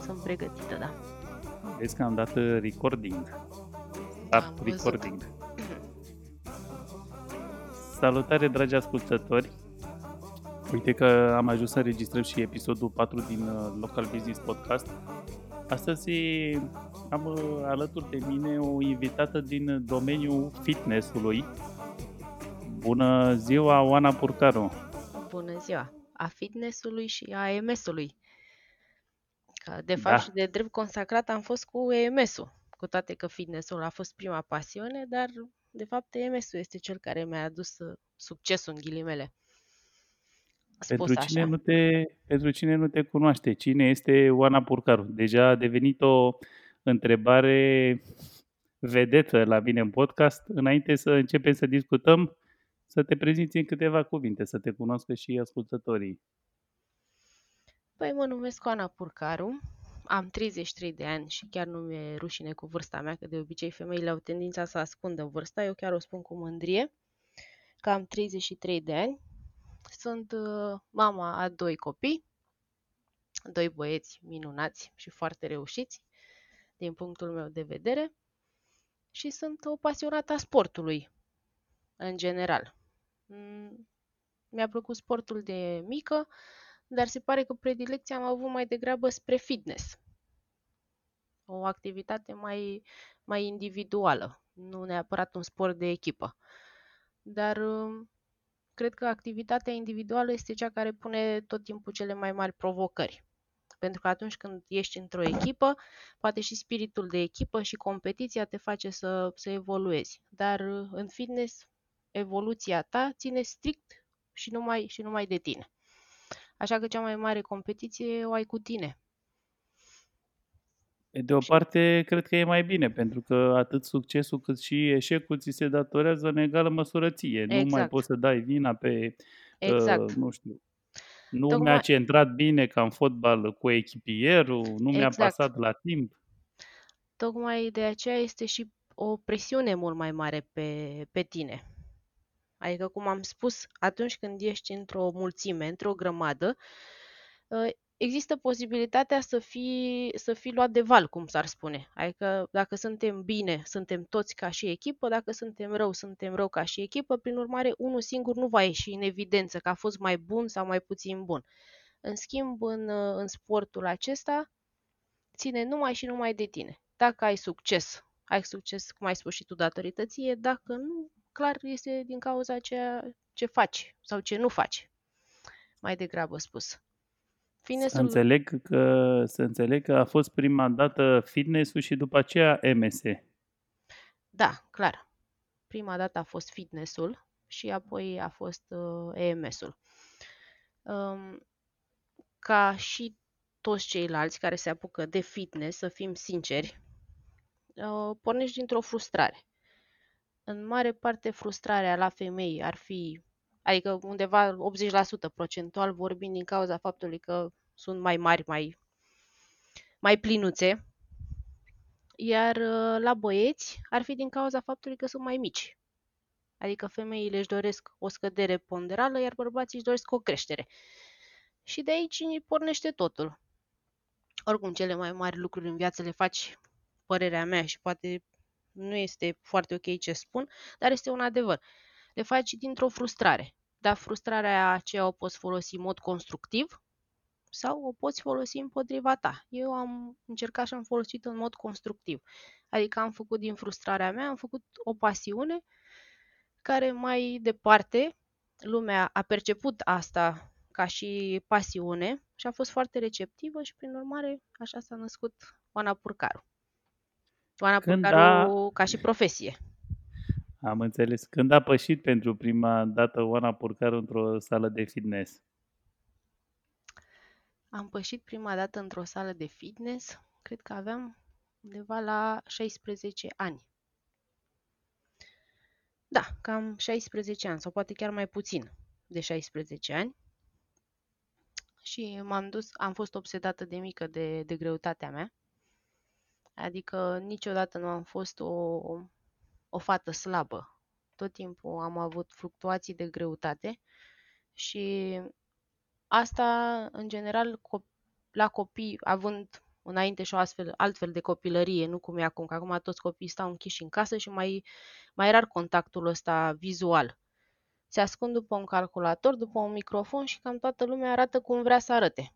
Sunt pregătită, da. Vezi că am dat uh, recording. Start Am văzut. recording. Salutare, dragi ascultători! Uite că am ajuns să înregistrăm și episodul 4 din uh, Local Business Podcast. Astăzi am uh, alături de mine o invitată din domeniul fitnessului. Bună ziua, Oana Purcaru! Bună ziua! A fitnessului și a EMS-ului. Că, De Da. fapt și de drept consacrat am fost cu EMS-ul. Cu toate că fitnessul a fost prima pasiune, dar de fapt EMS-ul este cel care mi-a adus uh, succesul în ghilimele. Spus Pentru cine, așa. nu te, pentru cine nu te cunoaște, cine este Oana Purcaru? Deja a devenit o întrebare vedetă la mine în podcast. Înainte să începem să discutăm, să te prezinți în câteva cuvinte, să te cunoască și ascultătorii. Păi mă numesc Oana Purcaru, am 33 de ani și chiar nu mi-e rușine cu vârsta mea, că de obicei femeile au tendința să ascundă vârsta, eu chiar o spun cu mândrie, că am 33 de ani, sunt uh, mama a doi copii, doi băieți minunați și foarte reușiți, din punctul meu de vedere, și sunt o pasionată a sportului, în general. Mm, Mi-a plăcut sportul de mică, dar se pare că predilecția am avut mai degrabă spre fitness. O activitate mai, mai individuală, nu neapărat un sport de echipă. Dar um, cred că activitatea individuală este cea care pune tot timpul cele mai mari provocări. Pentru că atunci când ești într-o echipă, poate și spiritul de echipă și competiția te face să, să evoluezi. Dar uh, în fitness, evoluția ta ține strict și numai, și numai de tine. Așa că cea mai mare competiție o ai cu tine. Pe De o Și parte, cred că e mai bine, pentru că atât succesul cât și eșecul ți se datorează în egală măsură ție. Nu mai exact, poți să dai vina pe, uh, exact. nu știu, nu mi-a Tocmai, centrat bine ca în fotbal cu echipierul, nu mi-a exact. pasat la timp. Tocmai de aceea este și o presiune mult mai mare pe, pe tine. Adică, cum am spus, atunci când ești într-o mulțime, într-o grămadă, ă, există posibilitatea să fii, să fii luat de val, cum s-ar spune. Adică, dacă suntem bine, suntem toți ca și echipă, dacă suntem rău, suntem rău ca și echipă, prin urmare, unul singur nu va ieși în evidență că a fost mai bun sau mai puțin bun. În schimb, în, ă, în sportul acesta, ține numai și numai de tine. Dacă ai succes, ai succes, cum ai spus și tu, datorită ție, dacă nu, clar este din cauza ceea ce faci sau ce nu faci, mai degrabă spus. Să Fitnessul, înțeleg că, să înțeleg că a fost prima dată fitness-ul și după aceea MS. da, clar. Prima dată a fost fitnessul și apoi a fost uh, EMS-ul. Um, ca și toți ceilalți care se apucă de fitness, să fim sinceri, uh, pornești dintr-o frustrare. În mare parte frustrarea la femei ar fi, adică undeva 80% procentual vorbind din cauza faptului că sunt mai mari, mai, mai plinuțe, iar uh, la băieți ar fi din cauza faptului că sunt mai mici. Adică femeile își doresc o scădere ponderală, iar bărbații își doresc o creștere. Și de aici pornește totul. Oricum, cele mai mari lucruri în viață le faci, părerea mea, și poate nu este foarte ok ce spun, dar este un adevăr. Le faci dintr-o frustrare. Dar frustrarea aceea o poți folosi în mod constructiv sau o poți folosi împotriva ta. Eu am încercat și am folosit în mod constructiv. Adică am făcut din frustrarea mea, am făcut o pasiune care mai departe lumea a perceput asta ca și pasiune și a fost foarte receptivă și prin urmare așa s-a născut Oana Purcaru. Oana Când a, Purcaru ca și profesie. am înțeles, când a pășit pentru prima dată Oana Purcaru într-o sală de fitness? Am pășit prima dată într-o sală de fitness, cred că aveam undeva la 16 ani. Da, cam 16 ani sau poate chiar mai puțin de 16 ani. Și m-am dus, am fost obsedată de mică de, de greutatea mea. Adică niciodată nu am fost o, o fată slabă. Tot timpul am avut fluctuații de greutate și Asta, în general, la copii, având înainte și o astfel, altfel de copilărie, nu cum e acum, că acum toți copiii stau închiși în casă și mai, mai rar contactul ăsta vizual. Se ascund după un calculator, după un microfon și cam toată lumea arată cum vrea să arate.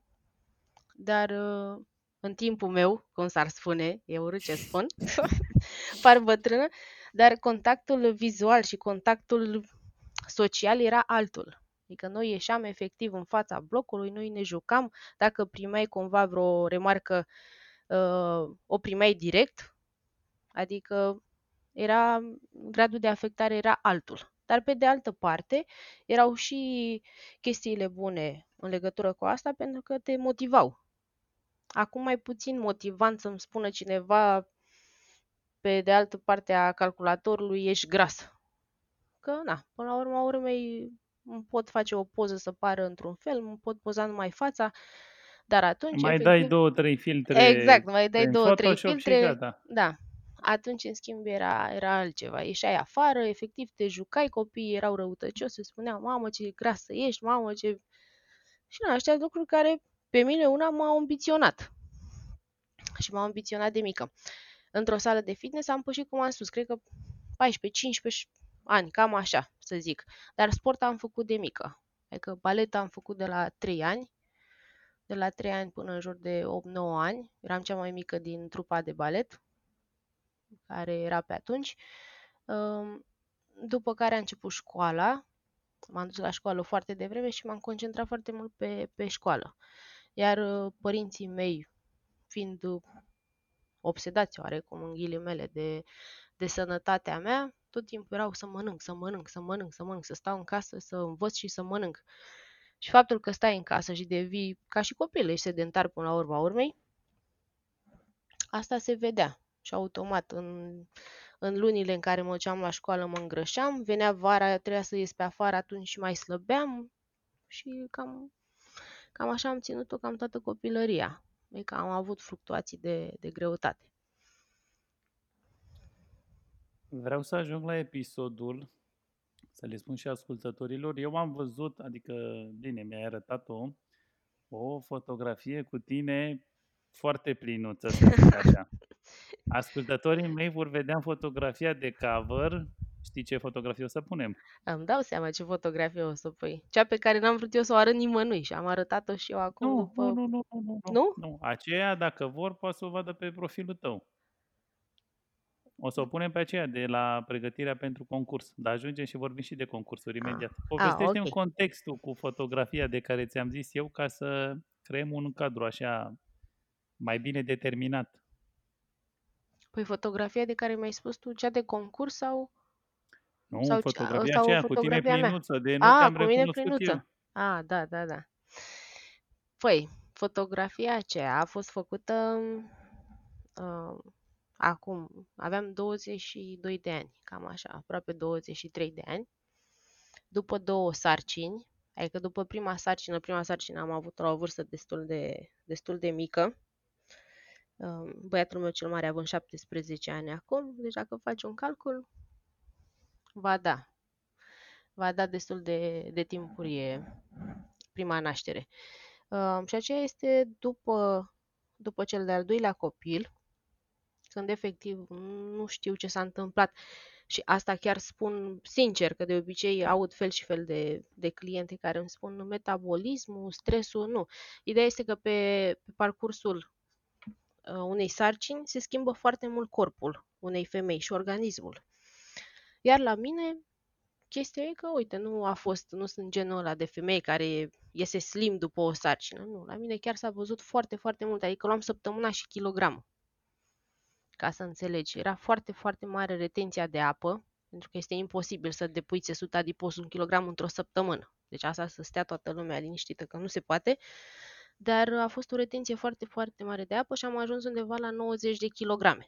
Dar uh, în timpul meu, cum s-ar spune, eu urât ce spun, par bătrână, dar contactul vizual și contactul social era altul. Adică noi ieșeam efectiv în fața blocului, noi ne jucam, dacă primeai cumva vreo remarcă, uh, o primeai direct, adică era, gradul de afectare era altul. Dar pe de altă parte, erau și chestiile bune în legătură cu asta pentru că te motivau. Acum mai puțin motivant să-mi spună cineva pe de altă parte a calculatorului ești gras. Că, na, până la urma urmei îmi pot face o poză să pară într-un fel, îmi pot poza numai fața, dar atunci... Mai efectiv, dai două, trei filtre Exact, mai dai două, trei filtre. Și gata. Da. Atunci, în schimb, era, era altceva. Ieșai afară, efectiv te jucai, copiii erau răutăcioși, se spunea, mamă ce grasă ești, mamă ce... Și nu, ăștia lucruri care pe mine una m-au ambiționat. Și m-au ambiționat de mică. Într-o sală de fitness am pășit, cum am spus, cred că 14, 15 ani, cam așa, să zic. Dar sport am făcut de mică. Adică balet am făcut de la 3 ani, de la 3 ani până în jur de 8-9 ani. Eram cea mai mică din trupa de balet, care era pe atunci. După care a început școala, m-am dus la școală foarte devreme și m-am concentrat foarte mult pe, pe școală. Iar uh, părinții mei, fiind obsedați oarecum în ghilimele de, de sănătatea mea, tot timpul erau să mănânc, să mănânc, să mănânc, să mănânc, să stau în casă, să învăț și să mănânc. Și faptul că stai în casă și devii ca și copil, ești sedentar până la urma urmei, asta se vedea. Și automat, în, în lunile în care mă duceam la școală, mă îngrășeam, venea vara, trebuia să ies pe afară, atunci mai slăbeam și cam, cam așa am ținut-o cam toată copilăria. Adică am avut fluctuații de, de greutate. Vreau să ajung la episodul, să le spun și ascultătorilor. Eu am văzut, adică, bine, mi-ai arătat-o, o fotografie cu tine foarte plinuță, să zic așa. Ascultătorii mei vor vedea fotografia de cover. Știi ce fotografie o să punem? Îmi dau seama ce fotografie o să pui. Cea pe care n-am vrut eu să o arăt nimănui și am arătat-o și eu acum nu, după... Nu, nu, nu, nu, nu, nu. Nu? Aceea, dacă vor, poate să o vadă pe profilul tău. O să o punem pe aceea de la pregătirea pentru concurs. Dar ajungem și vorbim și de concursuri ah. imediat. Povestește-mi ah, okay. contextul cu fotografia de care ți-am zis eu ca să creăm un cadru așa mai bine determinat. Păi fotografia de care mi-ai spus tu, cea de concurs sau... Nu, sau fotografia cea, aceea cu tine plinuță, de nu A, te-am cu mine plinuță. Eu. A, da, da, da. Păi, fotografia aceea a fost făcută uh, acum, aveam 22 de ani, cam așa, aproape 23 de ani, după două sarcini, adică după prima sarcină, prima sarcină am avut la o vârstă destul de, destul de mică, băiatul meu cel mare având 17 ani acum, deci dacă faci un calcul, va da, va da destul de, de timpurie prima naștere. și aceea este după, după cel de-al doilea copil, când efectiv nu știu ce s-a întâmplat. Și asta chiar spun sincer, că de obicei aud fel și fel de, de cliente care îmi spun metabolismul, stresul, nu. Ideea este că pe, pe parcursul uh, unei sarcini se schimbă foarte mult corpul unei femei și organismul. Iar la mine, chestia e că, uite, nu a fost, nu sunt genul ăla de femei care iese slim după o sarcină. Nu, la mine chiar s-a văzut foarte, foarte mult. Adică luam săptămâna și kilogram ca să înțelegi. Era foarte, foarte mare retenția de apă, pentru că este imposibil să depui țesut adipos un kilogram într-o săptămână. Deci asta să stea toată lumea liniștită că nu se poate. Dar a fost o retenție foarte, foarte mare de apă și am ajuns undeva la 90 de kilograme.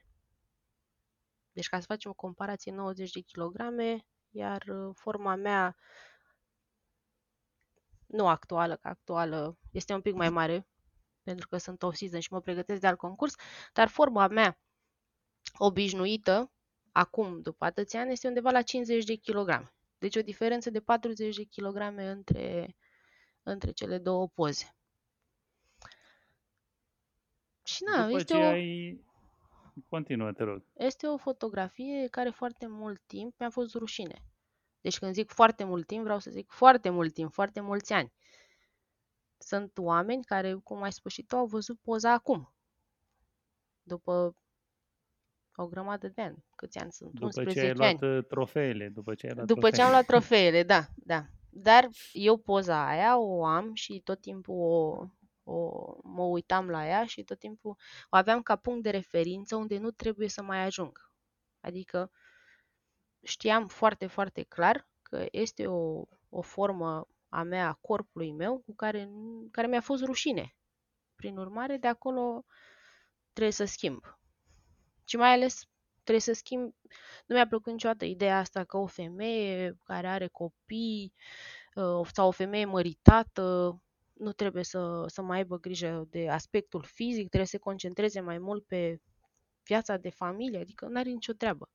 Deci ca să facem o comparație, 90 de kilograme, iar uh, forma mea nu actuală, că actuală este un pic mai mare, pentru că sunt off-season și mă pregătesc de alt concurs, dar forma mea obișnuită, acum, după atâția ani, este undeva la 50 de kilograme. Deci o diferență de 40 de kilograme între, între cele două poze. Și na, După este ce o, ai... Continuă, te rog. este o fotografie care foarte mult timp mi-a fost rușine. Deci când zic foarte mult timp, vreau să zic foarte mult timp, foarte mulți ani. Sunt oameni care, cum ai spus și tu, au văzut poza acum. După o grămadă de ani. Câți ani sunt? După ce 11 ai luat ani. uh, trofeele, după ce ai luat După ce am trofeele. luat trofeele, da, da. Dar eu poza aia o am și tot timpul o, o, mă uitam la ea și tot timpul o aveam ca punct de referință unde nu trebuie să mai ajung. Adică știam foarte, foarte clar că este o, o formă a mea, a corpului meu, cu care, nu- care mi-a fost rușine. Prin urmare, de acolo trebuie să schimb. Și mai ales trebuie să schimb. Nu mi-a plăcut niciodată ideea asta că o femeie care are copii uh, sau o femeie măritată nu trebuie să, să mai aibă grijă de aspectul fizic, trebuie să se concentreze mai mult pe viața de familie, adică nu are nicio treabă.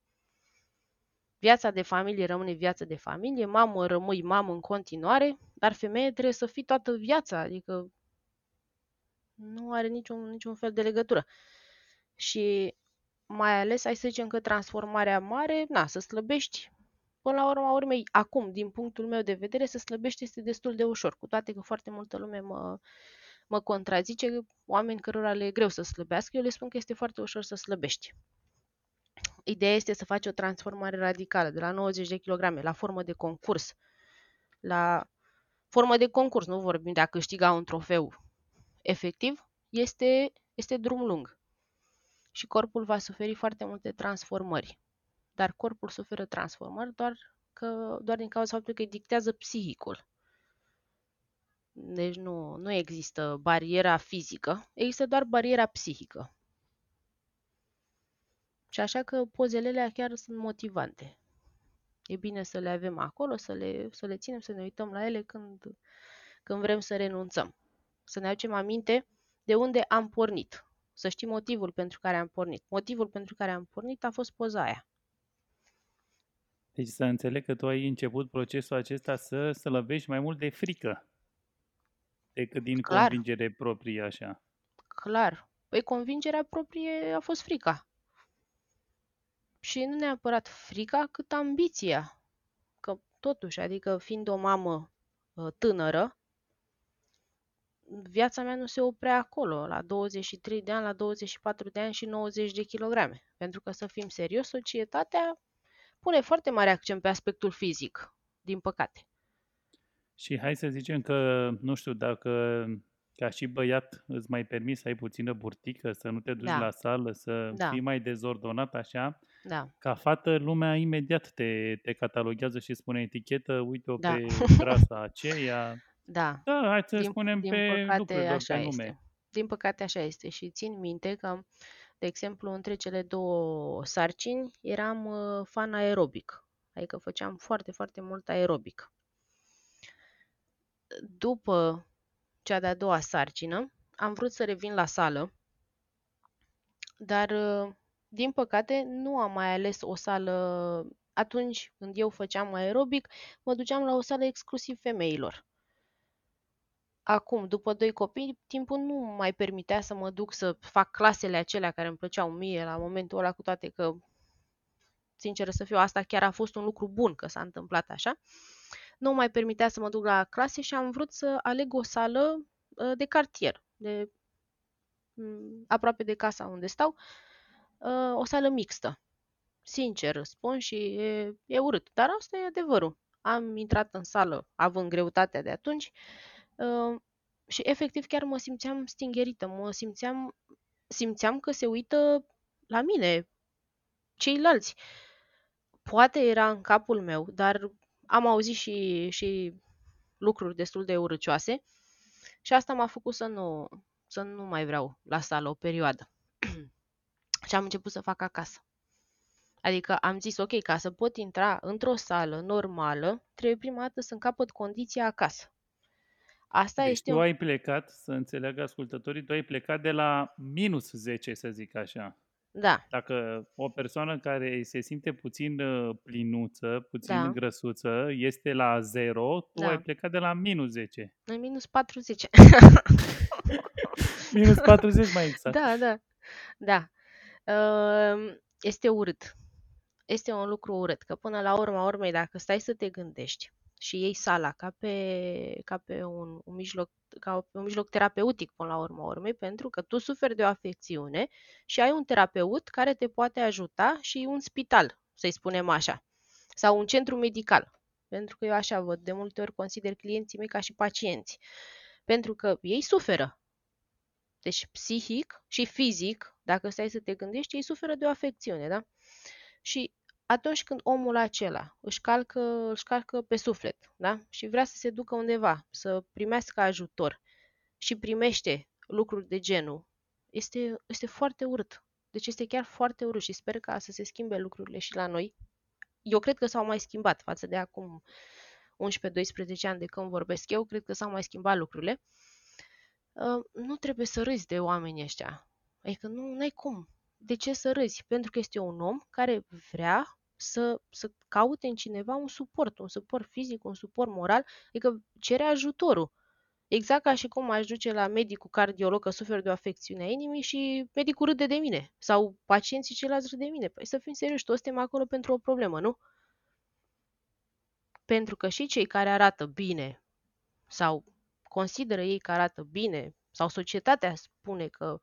Viața de familie rămâne viață de familie, mamă rămâi mamă în continuare, dar femeie trebuie să fii toată viața, adică nu are niciun, niciun fel de legătură. Și mai ales, hai să zicem că transformarea mare, na, să slăbești, până la urma urmei, acum, din punctul meu de vedere, să slăbești este destul de ușor, cu toate că foarte multă lume mă, mă contrazice, oameni cărora le e greu să slăbească, eu le spun că este foarte ușor să slăbești. Ideea este să faci o transformare radicală, de la 90 de kg la formă de concurs, la formă de concurs, nu vorbim de a câștiga un trofeu. Efectiv, este, este drum lung. Și corpul va suferi foarte multe transformări. Dar corpul suferă transformări doar, că, doar din cauza faptului că îi dictează psihicul. Deci nu, nu există bariera fizică, există doar bariera psihică. Și așa că pozele alea chiar sunt motivante. E bine să le avem acolo, să le, să le ținem, să ne uităm la ele când, când vrem să renunțăm. Să ne aducem aminte de unde am pornit. Să știm motivul pentru care am pornit. Motivul pentru care am pornit a fost poza aia. Deci să înțeleg că tu ai început procesul acesta să slăbești mai mult de frică decât din Clar. convingere proprie așa. Clar. Păi convingerea proprie a fost frica. Și nu neapărat frica, cât ambiția. Că totuși, adică fiind o mamă uh, tânără, viața mea nu se oprea acolo, la 23 de ani, la 24 de ani și 90 de kilograme. Pentru că, să fim serios, societatea pune foarte mare accent pe aspectul fizic, din păcate. Și hai să zicem că, nu știu, dacă ca și băiat îți mai permis să ai puțină burtică, să nu te duci Da. la sală, să Da. fii mai dezordonat așa, Da, ca fată lumea imediat te, te cataloghează și spune etichetă, uite-o Da. pe grasa aceea. da. Da, hai să Din, spunem din pe păcate lucrurilor, așa pe nume. este. Din păcate așa este și țin minte că, de exemplu, între cele două sarcini eram uh, fan aerobic, adică făceam foarte, foarte mult aerobic. După cea de-a doua sarcină, am vrut să revin la sală, dar, uh, din păcate, nu am mai ales o sală. Atunci când eu făceam aerobic, mă duceam la o sală exclusiv femeilor. Acum, după doi copii, timpul nu mai permitea să mă duc să fac clasele acelea care îmi plăceau mie la momentul ăla, cu toate că, sinceră să fiu, asta chiar a fost un lucru bun că s-a întâmplat așa. Nu mai permitea să mă duc la clase și am vrut să aleg o sală uh, de cartier, de m, aproape de casa unde stau, uh, o sală mixtă. Sincer răspund și e, e urât, dar asta e adevărul. Am intrat în sală având greutatea de atunci uh, și efectiv chiar mă simțeam stingherită, mă simțeam, simțeam că se uită la mine ceilalți. Poate era în capul meu, dar am auzit și, și lucruri destul de urâcioase și asta m-a făcut să nu, să nu mai vreau la sală o perioadă. și am început să fac acasă. Adică am zis, ok, ca să pot intra într-o sală normală, trebuie prima dată să încapăt condiția acasă. Asta Deci este tu un... ai plecat, să înțeleagă ascultătorii, tu ai plecat de la minus 10, să zic așa. Da, Dacă o persoană care se simte puțin uh, plinuță, puțin da, grăsuță, este la 0, tu ai da. plecat de la minus 10. În minus 40. Minus 40 mai exact. Da, da, da. Ehm, Este urât. Este un lucru urât, că până la urma urmei, dacă stai să te gândești și iei sala ca pe, ca pe un, un mijloc ca pe un mijloc terapeutic până la urma urmei, pentru că tu suferi de o afecțiune și ai un terapeut care te poate ajuta și un spital, să-i spunem așa, sau un centru medical. Pentru că eu așa văd, de multe ori consider clienții mei ca și pacienți. Pentru că ei suferă. Deci psihic și fizic, dacă stai să te gândești, ei suferă de o afecțiune, da? Și atunci când omul acela își calcă, își calcă pe suflet, da? Și vrea să se ducă undeva, să primească ajutor și primește lucruri de genul, este, este foarte urât. Deci este chiar foarte urât și sper ca să se schimbe lucrurile și la noi. Eu cred că s-au mai schimbat față de acum 11-12 ani de când vorbesc eu, cred că s-au mai schimbat lucrurile. Uh, nu trebuie să râzi de oamenii ăștia. Adică nu ai cum. De ce să râzi? Pentru că este un om care vrea să, să caute în cineva un suport, un suport fizic, un suport moral, adică cere ajutorul. Exact ca și cum aș duce la medicul cardiolog că sufer de o afecțiune a inimii și medicul râde de mine sau pacienții ceilalți râde de mine. Păi să fim serioși, toți suntem acolo pentru o problemă, nu? Pentru că și cei care arată bine sau consideră ei că arată bine sau societatea spune că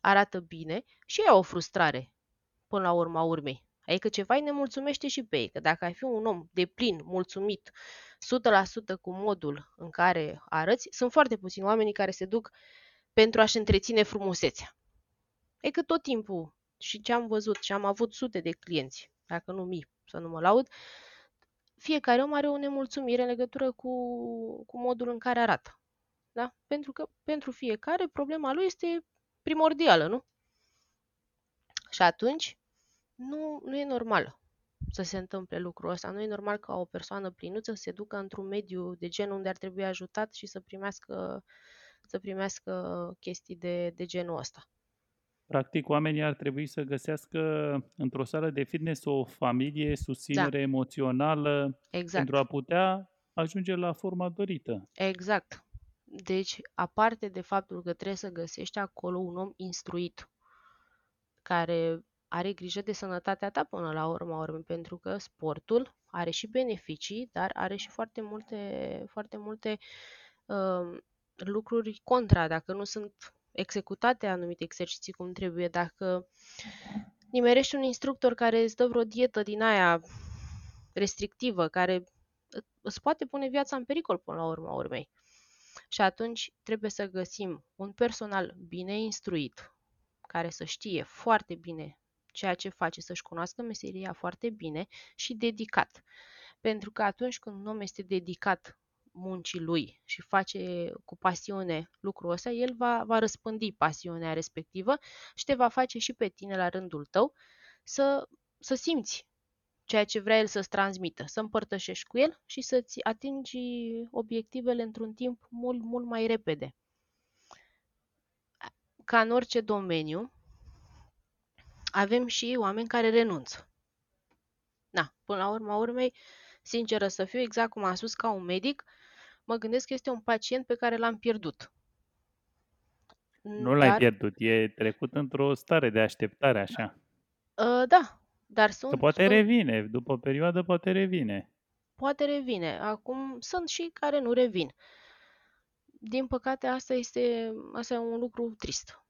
arată bine și ei au o frustrare până la urma urmei. Adică ceva îi nemulțumește și pe ei, că dacă ai fi un om de plin, mulțumit, 100% cu modul în care arăți, sunt foarte puțini oamenii care se duc pentru a-și întreține frumusețea. E că tot timpul, și ce am văzut, și am avut sute de clienți, dacă nu mii, să nu mă laud, fiecare om are o nemulțumire în legătură cu, cu modul în care arată. Da? Pentru că pentru fiecare problema lui este primordială, nu? Și atunci nu, nu e normal să se întâmple lucrul ăsta. Nu e normal ca o persoană plinuță să se ducă într-un mediu de gen unde ar trebui ajutat și să primească, să primească chestii de, de genul ăsta. Practic, oamenii ar trebui să găsească într-o sală de fitness o familie, susținere Da, emoțională exact. pentru a putea ajunge la forma dorită. Exact. Deci, aparte de faptul că trebuie să găsești acolo un om instruit, care are grijă de sănătatea ta până la urma urmei, pentru că sportul are și beneficii, dar are și foarte multe, foarte multe uh, lucruri contra, dacă nu sunt executate anumite exerciții cum trebuie, dacă nimerești un instructor care îți dă vreo dietă din aia restrictivă, care îți poate pune viața în pericol până la urma urmei. Și atunci trebuie să găsim un personal bine instruit, care să știe foarte bine ceea ce face, să-și cunoască meseria foarte bine și dedicat. Pentru că atunci când un om este dedicat muncii lui și face cu pasiune lucrul ăsta, el va, va răspândi pasiunea respectivă și te va face și pe tine la rândul tău să, să simți ceea ce vrea el să-ți transmită, să împărtășești cu el și să-ți atingi obiectivele într-un timp mult, mult mai repede. Ca în orice domeniu, avem și oameni care renunță. Na, până la urma urmei, sinceră să fiu, exact cum am spus, ca un medic, mă gândesc că este un pacient pe care l-am pierdut. Nu l-ai Dar, pierdut, e trecut într-o stare de așteptare așa. uh, da, dar Că sunt, poate sunt, revine, după o perioadă poate revine. poate revine. Acum sunt și care nu revin. Din păcate, asta este, asta e un lucru trist.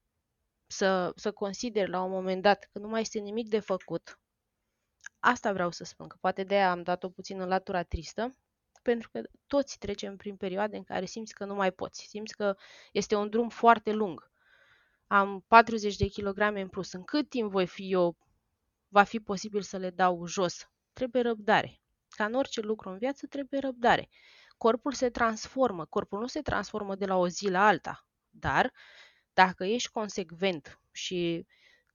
Să, să consider la un moment dat că nu mai este nimic de făcut. Asta vreau să spun, că poate de aia am dat-o puțin în latura tristă, pentru că toți trecem prin perioade în care simți că nu mai poți, simți că este un drum foarte lung. Am 40 de kilograme în plus. În cât timp voi fi eu, va fi posibil să le dau jos? Trebuie răbdare. Ca în orice lucru în viață, trebuie răbdare. Corpul se transformă. Corpul nu se transformă de la o zi la alta. Dar, dacă ești consecvent și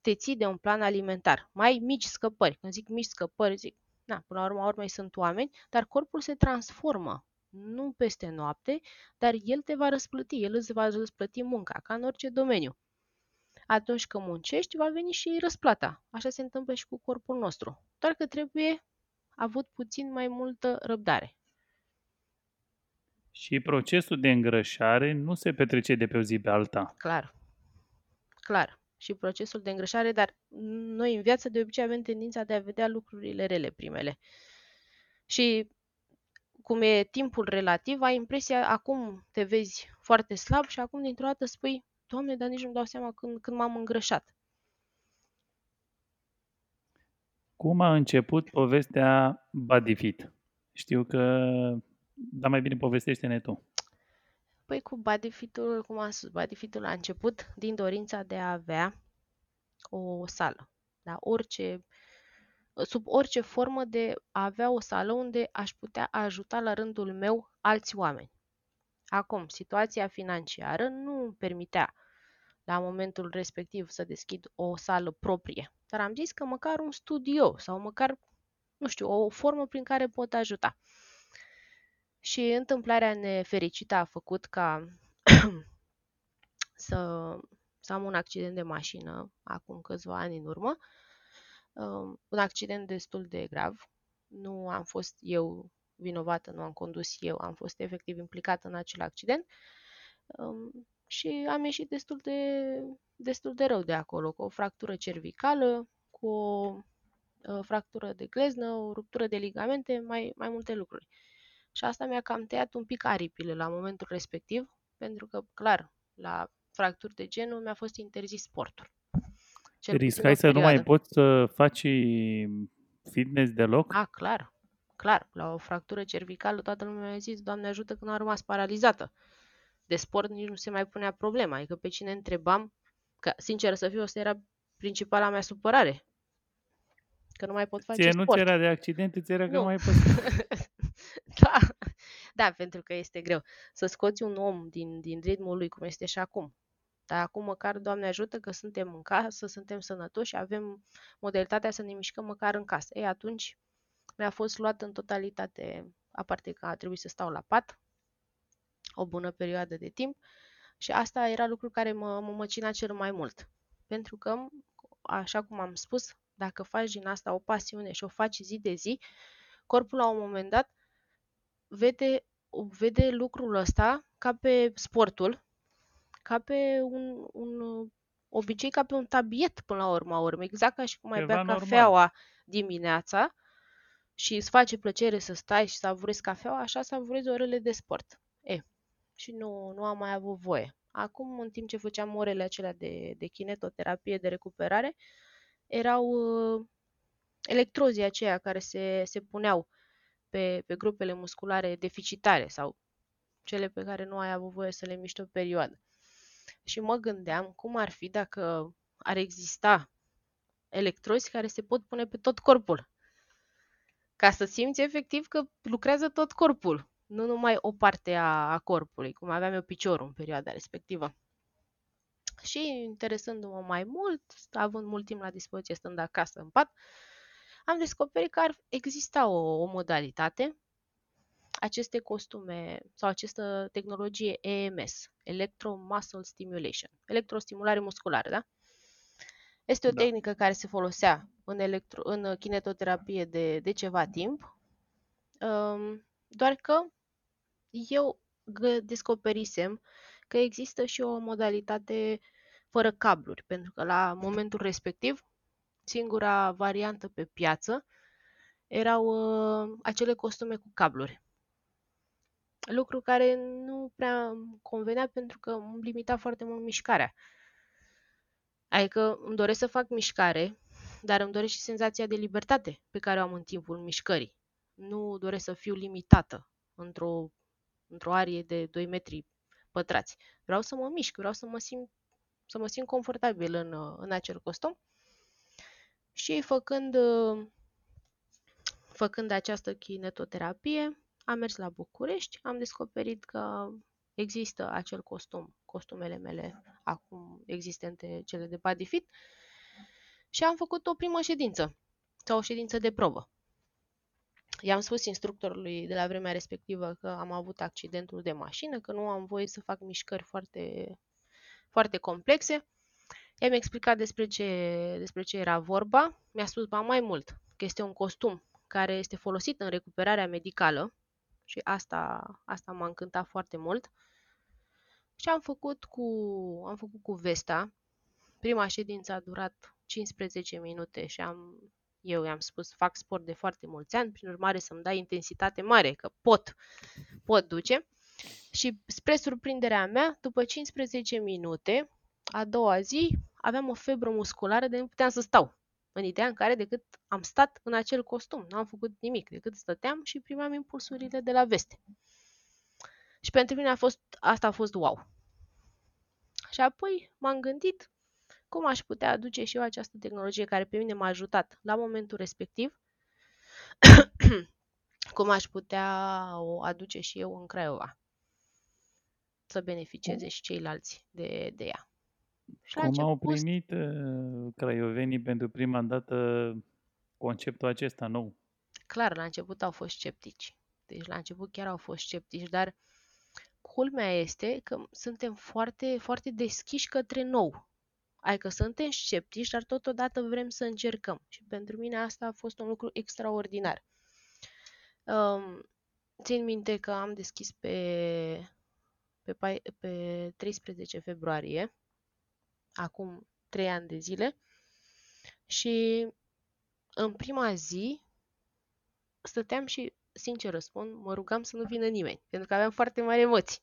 te ții de un plan alimentar, mai mici scăpări, când zic mici scăpări, zic, na, până la urmă urmei sunt oameni, dar corpul se transformă. Nu peste noapte, dar el te va răsplăti, el îți va răsplăti munca, ca în orice domeniu. atunci când muncești, va veni și răsplata. Așa se întâmplă și cu corpul nostru. Doar că trebuie avut puțin mai multă răbdare. Și procesul de îngrășare nu se petrece de pe o zi pe alta. Clar. Clar. Și procesul de îngrășare, dar noi în viață de obicei avem tendința de a vedea lucrurile rele primele. Și cum e timpul relativ, ai impresia, acum te vezi foarte slab și acum dintr-o dată spui, Doamne, dar nici nu-mi dau seama când, când m-am îngrășat. Cum a început povestea Badifit? Știu că, dar mai bine povestește-ne tu. Păi cu Bodyfit-ul, cum am spus, Bodyfit-ul a început din dorința de a avea o sală. Da? Orice, sub orice formă de a avea o sală unde aș putea ajuta la rândul meu alți oameni. Acum, situația financiară nu îmi permitea la momentul respectiv să deschid o sală proprie, dar am zis că măcar un studio sau măcar, nu știu, o formă prin care pot ajuta. Și întâmplarea nefericită a făcut ca să, să am un accident de mașină acum câțiva ani în urmă, um, un accident destul de grav. Nu am fost eu vinovată, nu am condus eu, am fost efectiv implicată în acel accident um, și am ieșit destul de, destul de rău de acolo, cu o fractură cervicală, cu o uh, fractură de gleznă, o ruptură de ligamente, mai, mai multe lucruri. Și asta mi-a cam tăiat un pic aripile la momentul respectiv, pentru că, clar, la fracturi de genul mi-a fost interzis sportul. Cel Riscai să nu mai poți să faci fitness deloc? A, clar. Clar, la o fractură cervicală toată lumea mi-a zis, Doamne ajută că nu a rămas paralizată. De sport nici nu se mai punea problema, adică pe cine întrebam, că sincer să fiu, asta era principala mea supărare. Că nu mai pot face Ție sport. nu ți era de accident, ți era că nu mai poți. da. da, pentru că este greu să scoți un om din, din ritmul lui, cum este și acum. Dar acum măcar, Doamne ajută, că suntem în casă, suntem sănătoși și avem modalitatea să ne mișcăm măcar în casă. Ei, atunci mi-a fost luat în totalitate, aparte că a trebuit să stau la pat o bună perioadă de timp și asta era lucru care mă, mă măcina cel mai mult. Pentru că, așa cum am spus, dacă faci din asta o pasiune și o faci zi de zi, corpul la un moment dat vede, vede lucrul ăsta ca pe sportul, ca pe un, un obicei, ca pe un tabiet până la urma urmă, exact ca și cum ai bea cafeaua dimineața și îți face plăcere să stai și să avurezi cafeaua, așa să avurezi orele de sport. E, și nu, nu am mai avut voie. Acum, în timp ce făceam orele acelea de, de kinetoterapie, de recuperare, erau uh, electrozii aceia care se, se puneau pe, pe grupele musculare deficitare sau cele pe care nu ai avut voie să le miști o perioadă. Și mă gândeam cum ar fi dacă ar exista electrozi care se pot pune pe tot corpul. Ca să simți efectiv că lucrează tot corpul, nu numai o parte a, a corpului, cum aveam eu piciorul în perioada respectivă. Și interesându-mă mai mult, având mult timp la dispoziție stând acasă în pat, am descoperit că ar exista o, o modalitate, aceste costume sau această tehnologie EMS, Electromuscle Stimulation, electrostimulare musculară, da? Este o da. tehnică care se folosea în, electro, în kinetoterapie de, de ceva timp, um, doar că eu descoperisem că există și o modalitate fără cabluri, pentru că la momentul respectiv singura variantă pe piață erau uh, acele costume cu cabluri. Lucru care nu prea convenea pentru că îmi limita foarte mult mișcarea. Adică îmi doresc să fac mișcare, dar îmi doresc și senzația de libertate pe care o am în timpul mișcării. Nu doresc să fiu limitată într-o, într-o arie de 2 metri pătrați. Vreau să mă mișc, vreau să mă simt, să mă simt confortabil în, în acel costum și făcând, făcând această kinetoterapie, am mers la București, am descoperit că există acel costum, costumele mele acum existente, cele de body fit, și am făcut o primă ședință sau o ședință de probă. I-am spus instructorului de la vremea respectivă că am avut accidentul de mașină, că nu am voie să fac mișcări foarte, foarte complexe I-am explicat despre ce, despre ce era vorba. Mi-a spus ba mai mult că este un costum care este folosit în recuperarea medicală și asta, asta m-a încântat foarte mult. Și am făcut cu, am făcut cu Vesta. Prima ședință a durat 15 minute și am, eu i-am spus fac sport de foarte mulți ani, prin urmare să-mi dai intensitate mare, că pot, pot duce. Și spre surprinderea mea, după 15 minute, a doua zi, aveam o febră musculară de nu puteam să stau. În ideea în care decât am stat în acel costum, n-am făcut nimic, decât stăteam și primeam impulsurile de la veste. Și pentru mine a fost, asta a fost wow. Și apoi m-am gândit cum aș putea aduce și eu această tehnologie care pe mine m-a ajutat la momentul respectiv, cum aș putea o aduce și eu în Craiova să beneficieze și ceilalți de, de ea. Și Cum au primit uh, craiovenii pentru prima dată conceptul acesta nou? Clar, la început au fost sceptici. Deci la început chiar au fost sceptici, dar culmea este că suntem foarte, foarte deschiși către nou. Adică suntem sceptici, dar totodată vrem să încercăm. Și pentru mine asta a fost un lucru extraordinar. Um, țin minte că am deschis pe, pe, pe 13 februarie acum trei ani de zile și în prima zi stăteam și, sincer răspund, mă rugam să nu vină nimeni, pentru că aveam foarte mari emoții.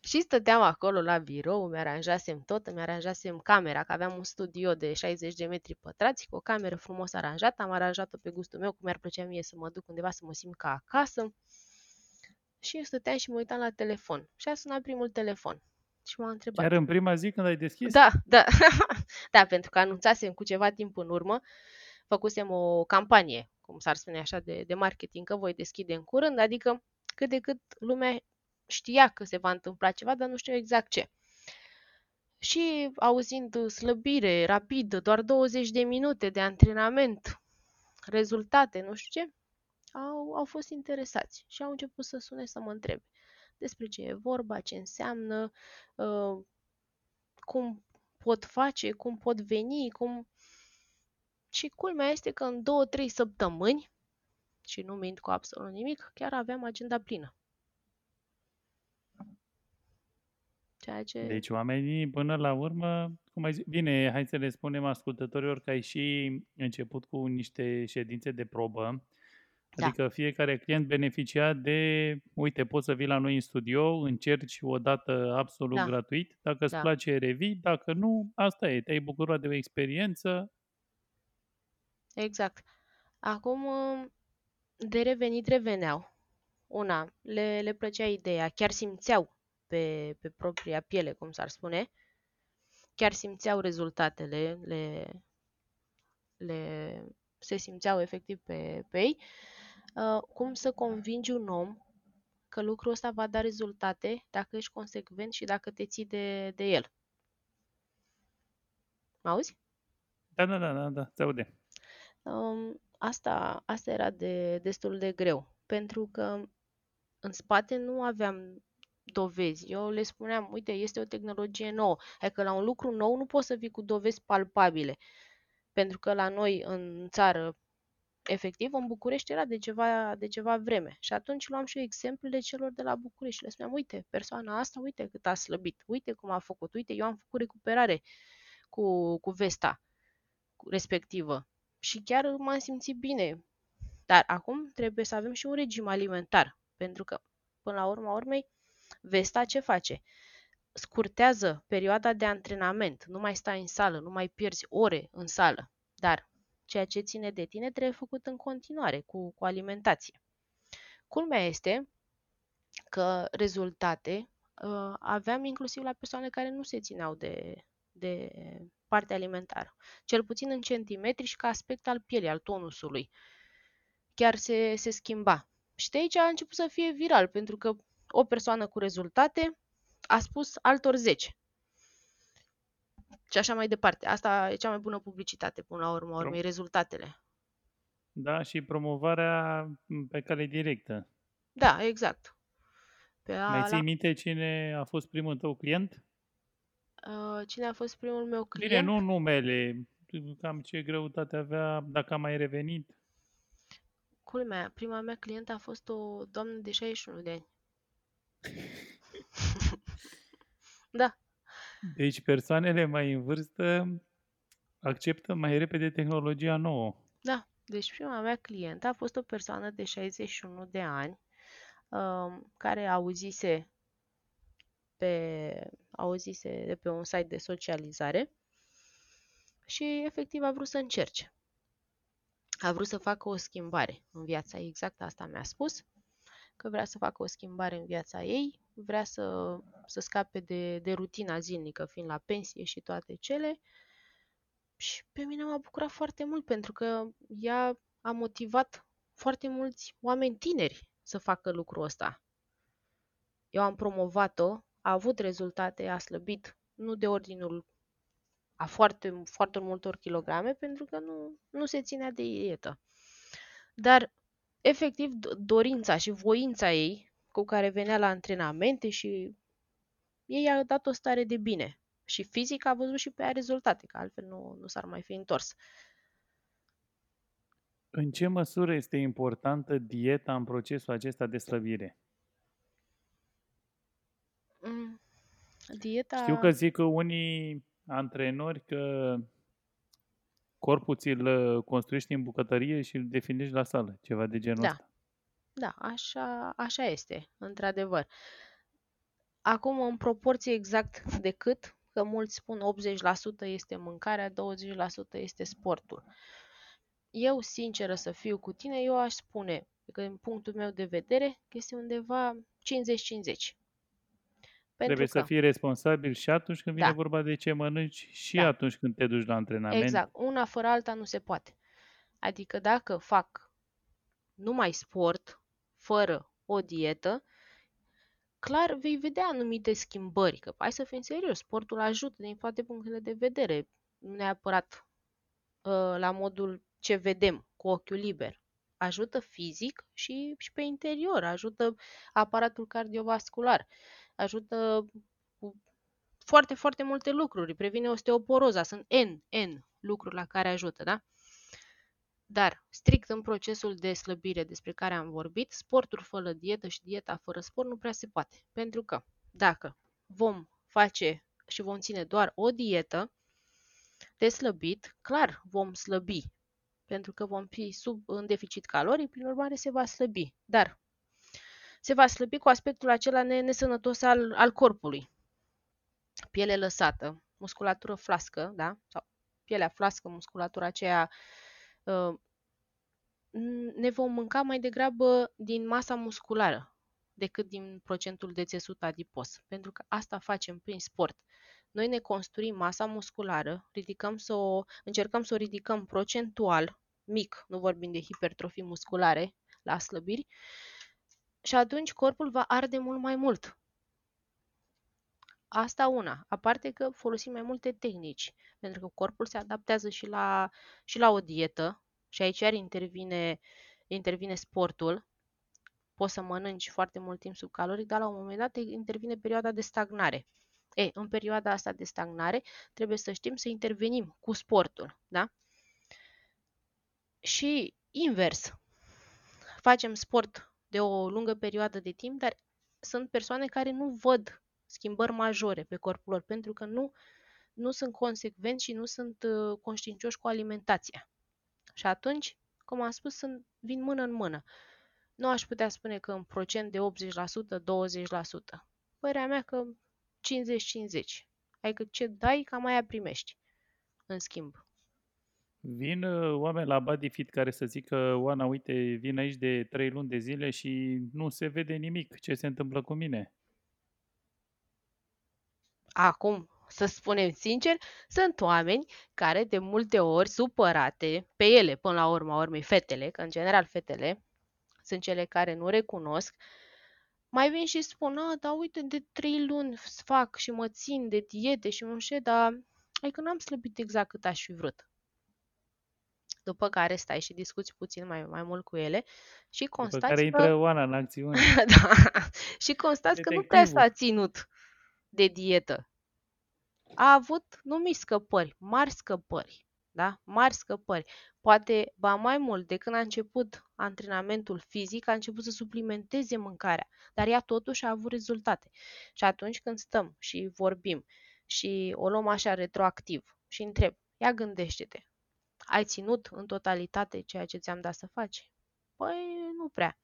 Și stăteam acolo la birou, mi-aranjasem tot, mi-aranjasem camera, că aveam un studio de 60 de metri pătrați, cu o cameră frumos aranjată, am aranjat-o pe gustul meu, cum mi-ar plăcea mie să mă duc undeva să mă simt ca acasă. Și eu stăteam și mă uitam la telefon. Și a sunat primul telefon. Și m-a întrebat. Chiar în prima zi când ai deschis? Da, da. da, pentru că anunțasem cu ceva timp în urmă, făcusem o campanie, cum s-ar spune așa, de, de marketing, că voi deschide în curând, adică cât de cât lumea știa că se va întâmpla ceva, dar nu știu exact ce. Și auzind slăbire rapidă, doar 20 de minute de antrenament, rezultate, nu știu ce, au, au fost interesați și au început să sune să mă întrebe despre ce e vorba, ce înseamnă, uh, cum pot face, cum pot veni, cum... Și culmea este că în două, trei săptămâni, și nu mint cu absolut nimic, chiar aveam agenda plină. Ceea ce... Deci oamenii, până la urmă, cum ai zis, bine, hai să le spunem ascultătorilor că ai și început cu niște ședințe de probă, da. Adică fiecare client beneficia de, uite, poți să vii la noi în studio, încerci o dată absolut da. gratuit, dacă îți da. place, revii, dacă nu, asta e, te-ai bucurat de o experiență. Exact. Acum, de revenit, reveneau. Una, le, le plăcea ideea, chiar simțeau pe, pe propria piele, cum s-ar spune, chiar simțeau rezultatele, le, le, se simțeau efectiv pe, pe ei Uh, cum să convingi un om că lucrul ăsta va da rezultate dacă ești consecvent și dacă te ții de, de el. Mă auzi? Da, da, da, da, da, te aude. Um, asta, asta era de, destul de greu, pentru că în spate nu aveam dovezi. Eu le spuneam, uite, este o tehnologie nouă. Adică la un lucru nou nu poți să vii cu dovezi palpabile. Pentru că la noi în țară efectiv, în București era de ceva, de ceva vreme. Și atunci luam și eu exemplele celor de la București și le spuneam, uite, persoana asta, uite cât a slăbit, uite cum a făcut, uite, eu am făcut recuperare cu, cu vesta respectivă. Și chiar m-am simțit bine. Dar acum trebuie să avem și un regim alimentar, pentru că, până la urma urmei, vesta ce face? Scurtează perioada de antrenament, nu mai stai în sală, nu mai pierzi ore în sală. Dar Ceea ce ține de tine trebuie făcut în continuare, cu, cu alimentație. Culmea este că rezultate uh, aveam inclusiv la persoane care nu se țineau de, de partea alimentară. Cel puțin în centimetri și ca aspect al pielii, al tonusului. Chiar se, se schimba. Și de aici a început să fie viral, pentru că o persoană cu rezultate a spus altor 10 și așa mai departe. Asta e cea mai bună publicitate, până la urmă, urmei, rezultatele. Da, și promovarea pe cale directă. Da, exact. Pe a, Mai ții la... minte cine a fost primul tău client? Uh, cine a fost primul meu Bine, client? nu numele, cam ce greutate avea, dacă a mai revenit. Culmea, prima mea clientă a fost o doamnă de 61 de ani. da, Deci persoanele mai în vârstă acceptă mai repede tehnologia nouă. da. Deci prima mea clientă a fost o persoană de 61 de ani um, care auzise pe, auzise de pe un site de socializare și efectiv a vrut să încerce. A vrut să facă o schimbare în viața ei, exact asta mi-a spus, că vrea să facă o schimbare în viața ei, vrea să, să scape de, de rutina zilnică, fiind la pensie și toate cele. Și pe mine m-a bucurat foarte mult pentru că ea a motivat foarte mulți oameni tineri să facă lucrul ăsta. Eu am promovat-o, a avut rezultate, a slăbit, nu de ordinul a foarte, foarte multor kilograme, pentru că nu, nu se ținea de dietă. Dar, efectiv, do- dorința și voința ei, cu care venea la antrenamente și ei a dat o stare de bine. Și fizic a văzut și pe ea rezultate, că altfel nu, nu s-ar mai fi întors. În ce măsură este importantă dieta în procesul acesta de slăbire? Mm, Dieta... Știu că zic că unii antrenori că corpul ți-l uh, construiești în bucătărie și îl definești la sală, ceva de genul Da. ăsta. Da, așa, așa este, într-adevăr. Acum, în proporție exact de cât, că mulți spun 80% este mâncarea, 20% este sportul. Eu, sinceră să fiu cu tine, eu aș spune că, în punctul meu de vedere, că este undeva 50-50. Pentru Trebuie că, să fii responsabil și atunci când vine Da. vorba de ce mănânci și Da. atunci când te duci la antrenament. exact, una fără alta nu se poate. Adică dacă fac numai sport, fără o dietă, clar vei vedea anumite schimbări. Că hai să fim serios, sportul ajută din toate punctele de vedere, nu neapărat uh, la modul ce vedem cu ochiul liber. Ajută fizic și, și pe interior, ajută aparatul cardiovascular, ajută cu foarte, foarte multe lucruri, previne osteoporoza, sunt N, N lucruri la care ajută, da? Dar, strict în procesul de slăbire despre care am vorbit, sportul fără dietă și dieta fără sport nu prea se poate. Pentru că dacă vom face și vom ține doar o dietă de slăbit, clar vom slăbi. Pentru că vom fi sub în deficit caloric, prin urmare se va slăbi. Dar se va slăbi cu aspectul acela ne- nesănătos al, al corpului. Piele lăsată, musculatură flască, da? Sau pielea flască, musculatura aceea uh, n- ne vom mânca mai degrabă din masa musculară decât din procentul de țesut adipos, pentru că asta facem prin sport. Noi ne construim masa musculară, ridicăm să o, încercăm să o ridicăm procentual, mic, nu vorbim de hipertrofii musculare, la slăbiri, și atunci corpul va arde mult mai mult. Asta una, aparte că folosim mai multe tehnici, pentru că corpul se adaptează și la, și la o dietă, și aici iar intervine, intervine sportul. Poți să mănânci foarte mult timp sub caloric, dar la un moment dat intervine perioada de stagnare. E, în perioada asta de stagnare trebuie să știm să intervenim cu sportul, da? Și invers, facem sport de o lungă perioadă de timp, dar sunt persoane care nu văd schimbări majore pe corpul lor pentru că nu, nu sunt consecvenți și nu sunt uh, conștiincioși cu alimentația. Și atunci, cum am spus, sunt, vin mână în mână. Nu aș putea spune că în procent de 80%, 20%. Părerea mea că 50-50. Adică ce dai, cam aia primești. În schimb. Vin uh, oameni la Bodyfit care să zică, Oana, uite, vin aici de trei luni de zile și nu se vede nimic. Ce se întâmplă cu mine? Acum, să spunem sincer, sunt oameni care de multe ori supărate pe ele, până la urma urmei fetele, că în general fetele sunt cele care nu recunosc, mai vin și spun, a, dar uite, de trei luni fac și mă țin de diete și mă înșel, dar adică n-am slăbit exact cât aș fi vrut. După care stai și discuți puțin mai, mai mult cu ele și După constați care că... intră Oana în acțiune. da, și constați că nu prea Detectivul. s-a ținut de dietă. a avut, nu mici scăpări, mari scăpări. Da? Mari scăpări. Poate, ba mai mult, de când a început antrenamentul fizic, a început să suplimenteze mâncarea, dar ea totuși a avut rezultate. Și atunci când stăm și vorbim și o luăm așa retroactiv și întreb, ia gândește-te, ai ținut în totalitate ceea ce ți-am dat să faci? Păi, nu prea.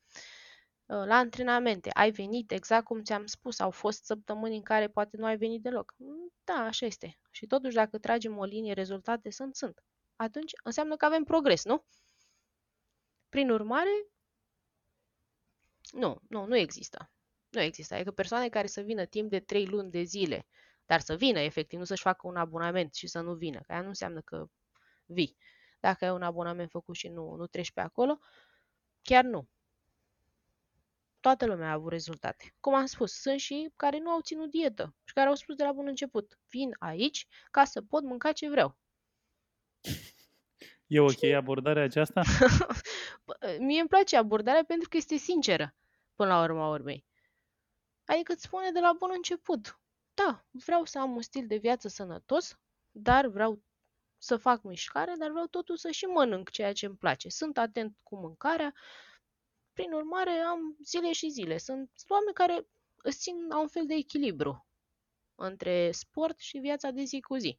Ă, la antrenamente, ai venit exact cum ți-am spus, au fost săptămâni în care poate nu ai venit deloc. Mm, da, așa este. Și totuși, dacă tragem o linie, rezultate sunt, sunt. Atunci înseamnă că avem progres, nu? Prin urmare, nu, nu, nu există. Nu există. Adică persoane care să vină timp de 3 luni de zile, dar să vină efectiv, nu să-și facă un abonament și să nu vină, că aia nu înseamnă că vii. Dacă ai un abonament făcut și nu, nu treci pe acolo, chiar nu. Toată lumea a avut rezultate. Cum am spus, sunt și care nu au ținut dietă și care au spus de la bun început, vin aici ca să pot mânca ce vreau. E ok abordarea aceasta? Mie îmi place abordarea pentru că este sinceră, până la urma urmei. Adică îți spune de la bun început, da, vreau să am un stil de viață sănătos, dar vreau să fac mișcare, dar vreau totuși să și mănânc ceea ce îmi place. Sunt atent cu mâncarea, prin urmare am zile și zile. Sunt oameni care îți țin la un fel de echilibru între sport și viața de zi cu zi.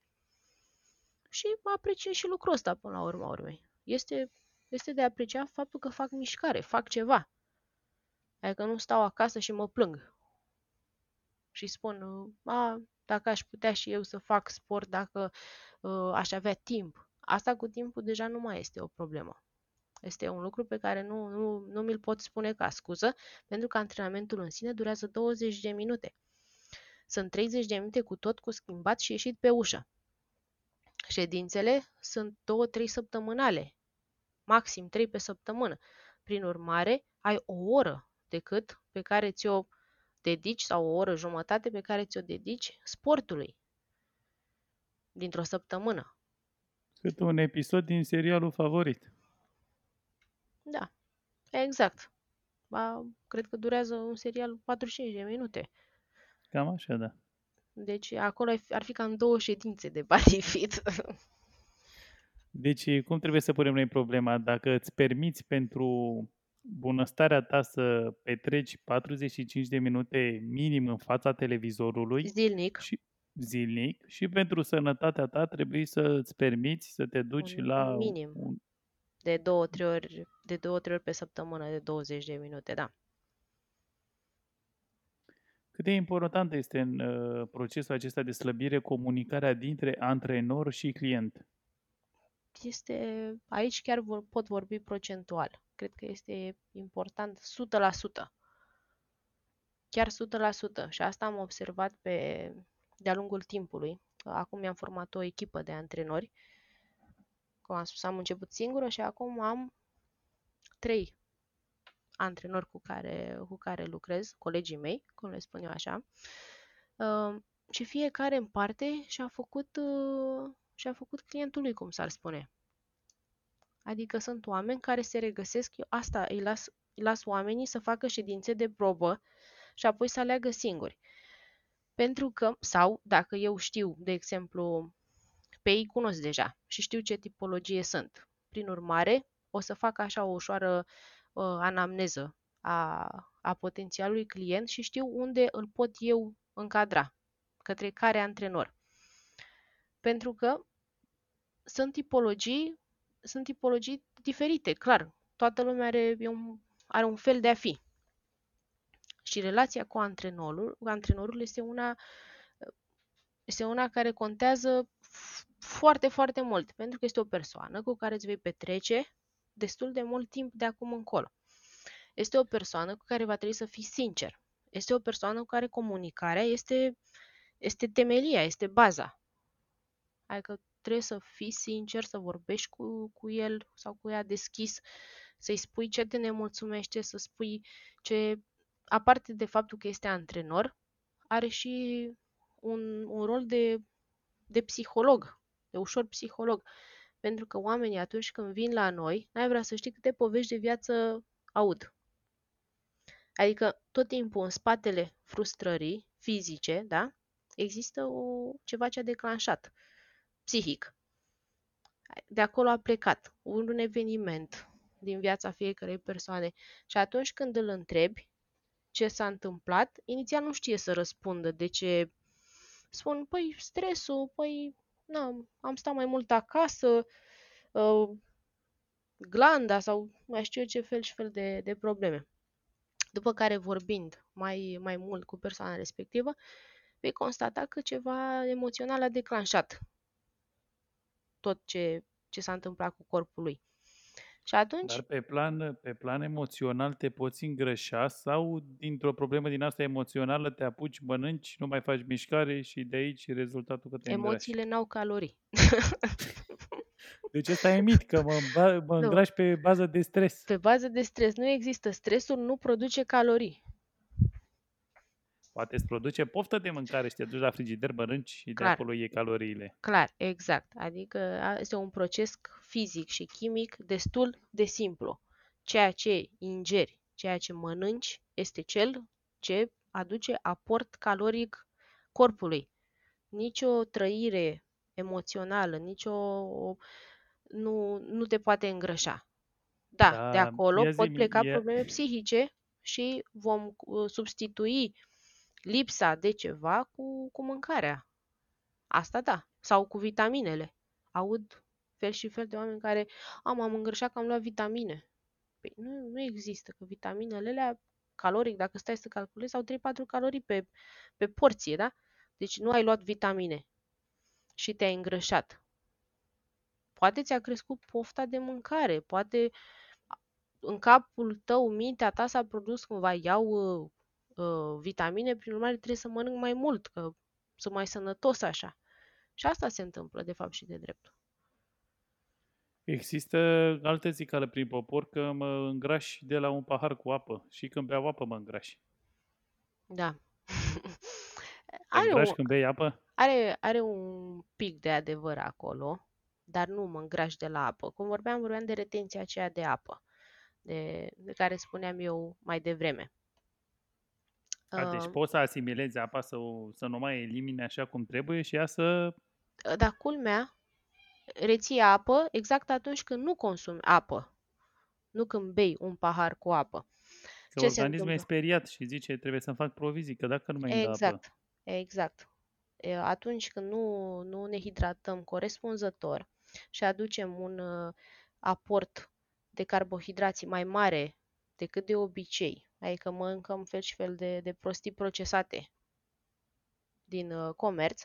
Și apreciez și lucrul ăsta până la urma urmei. Este, este de apreciat faptul că fac mișcare, fac ceva. Adică nu stau acasă și mă plâng. Și spun, a, dacă aș putea și eu să fac sport, dacă uh, aș avea timp. Asta cu timpul deja nu mai este o problemă. Este un lucru pe care nu, nu, nu mi-l pot spune ca scuză, pentru că antrenamentul în sine durează 20 de minute. Sunt 30 de minute cu tot cu schimbat și ieșit pe ușă. Ședințele sunt 2-3 săptămânale, maxim 3 pe săptămână. Prin urmare, ai o oră decât pe care ți-o dedici sau o oră jumătate pe care ți-o dedici sportului dintr-o săptămână. Cât un episod din serialul favorit. Da, exact. Ba, cred că durează un serial 45 de minute. Cam așa, da. Deci acolo ar fi cam două ședințe de body fit. Deci cum trebuie să punem noi problema? Dacă îți permiți pentru bunăstarea ta să petreci 45 de minute minim în fața televizorului Zilnic. și zilnic și pentru sănătatea ta trebuie să îți permiți să te duci Un la minim. un, De două, trei ori, de două, trei ori pe săptămână, de 20 de minute, da. cât de important este în uh, procesul acesta de slăbire comunicarea dintre antrenor și client. Este, aici chiar vor, pot vorbi procentual. Cred că este important 100%. Chiar 100%. Și asta am observat pe, de-a lungul timpului. Acum mi-am format o echipă de antrenori. Cum am spus, am început singură și acum am trei antrenori cu care, cu care lucrez, colegii mei, cum le spun eu așa. Uh, și fiecare în parte și-a făcut, uh, și-a făcut clientul lui, cum s-ar spune. Adică sunt oameni care se regăsesc, eu asta îi las, îi las oamenii să facă ședințe de probă și apoi să aleagă singuri. Pentru că, sau dacă eu știu, de exemplu, pe ei cunosc deja și știu ce tipologie sunt. Prin urmare, o să fac așa o ușoară uh, anamneză a, a potențialului client și știu unde îl pot eu încadra, către care antrenor. Pentru că sunt tipologii, sunt tipologii diferite, clar. Toată lumea are e un, are un fel de a fi. Și relația cu antrenorul, cu antrenorul este una este una care contează f- foarte, foarte mult, pentru că este o persoană cu care îți vei petrece destul de mult timp de acum încolo. Este o persoană cu care va trebui să fii sincer. Este o persoană cu care comunicarea este, este temelia, este baza. Adică trebuie să fii sincer, să vorbești cu, cu el sau cu ea deschis, să-i spui ce te nemulțumește, să spui ce, aparte de faptul că este antrenor, are și un, un rol de, de psiholog, de ușor psiholog. Pentru că oamenii atunci când vin la noi, n-ai vrea să știi câte povești de viață aud. Adică tot timpul în spatele frustrării fizice, da? există o, ceva ce a declanșat psihic. De acolo a plecat un eveniment din viața fiecărei persoane și atunci când îl întrebi ce s-a întâmplat, inițial nu știe să răspundă de ce spun, păi stresul, păi na, am stat mai mult acasă, uh, glanda sau mai știu eu ce fel și fel de, de probleme. După care, vorbind mai, mai mult cu persoana respectivă, vei constata că ceva emoțional a declanșat tot ce, ce s-a întâmplat cu corpul lui. Și atunci... Dar pe plan, pe plan emoțional te poți îngrășa sau dintr-o problemă din asta emoțională te apuci, mănânci, nu mai faci mișcare și de aici rezultatul că te Emoțiile îngrași. n-au calorii. Deci ăsta e mit, că mă, mă îngrași pe bază de stres. Pe bază de stres. Nu există. Stresul nu produce calorii. Poate îți produce poftă de mâncare și te duci la frigider, mănânci și Clar. de acolo iei caloriile. Clar, exact. Adică este un proces fizic și chimic destul de simplu. Ceea ce ingeri, ceea ce mănânci, este cel ce aduce aport caloric corpului. Nici o trăire emoțională, nici o, nu, nu te poate îngrășa. Da, Da, de acolo ia pot zi-mi, pleca ia- probleme psihice și vom uh, substitui lipsa de ceva cu, cu mâncarea. Asta da. Sau cu vitaminele. Aud fel și fel de oameni care am, am îngrășat că am luat vitamine. Păi nu, nu există, că vitaminele alea caloric, dacă stai să calculezi, au 3-4 calorii pe, pe porție, da? Deci nu ai luat vitamine și te-ai îngrășat. Poate ți-a crescut pofta de mâncare, poate a- în capul tău, mintea ta s-a produs cumva, iau uh, uh, vitamine, prin urmare trebuie să mănânc mai mult, că sunt mai sănătos așa. Și asta se întâmplă, de fapt, și de drept. Există alte zicală prin popor că mă îngrași de la un pahar cu apă și când beau apă mă îngrași. Da. Te Are, îngrași un, când bei apă? are, are un pic de adevăr acolo, dar nu mă îngrași de la apă. Cum vorbeam, vorbeam de retenția aceea de apă, de, de care spuneam eu mai devreme. A, deci Uh, poți să asimilezi apa, să, o, să nu mai elimine așa cum trebuie și ea să... dar culmea, reții apă exact atunci când nu consumi apă, nu când bei un pahar cu apă. Că Ce se organismul e întâmplă? speriat și zice trebuie să-mi fac provizii, că dacă nu mai îmi dă apă. Exact, exact. E, Atunci când nu, nu ne hidratăm corespunzător și aducem un uh, aport de carbohidrați mai mare decât de obicei, adică mâncăm fel și fel de, de prostii procesate din uh, comerț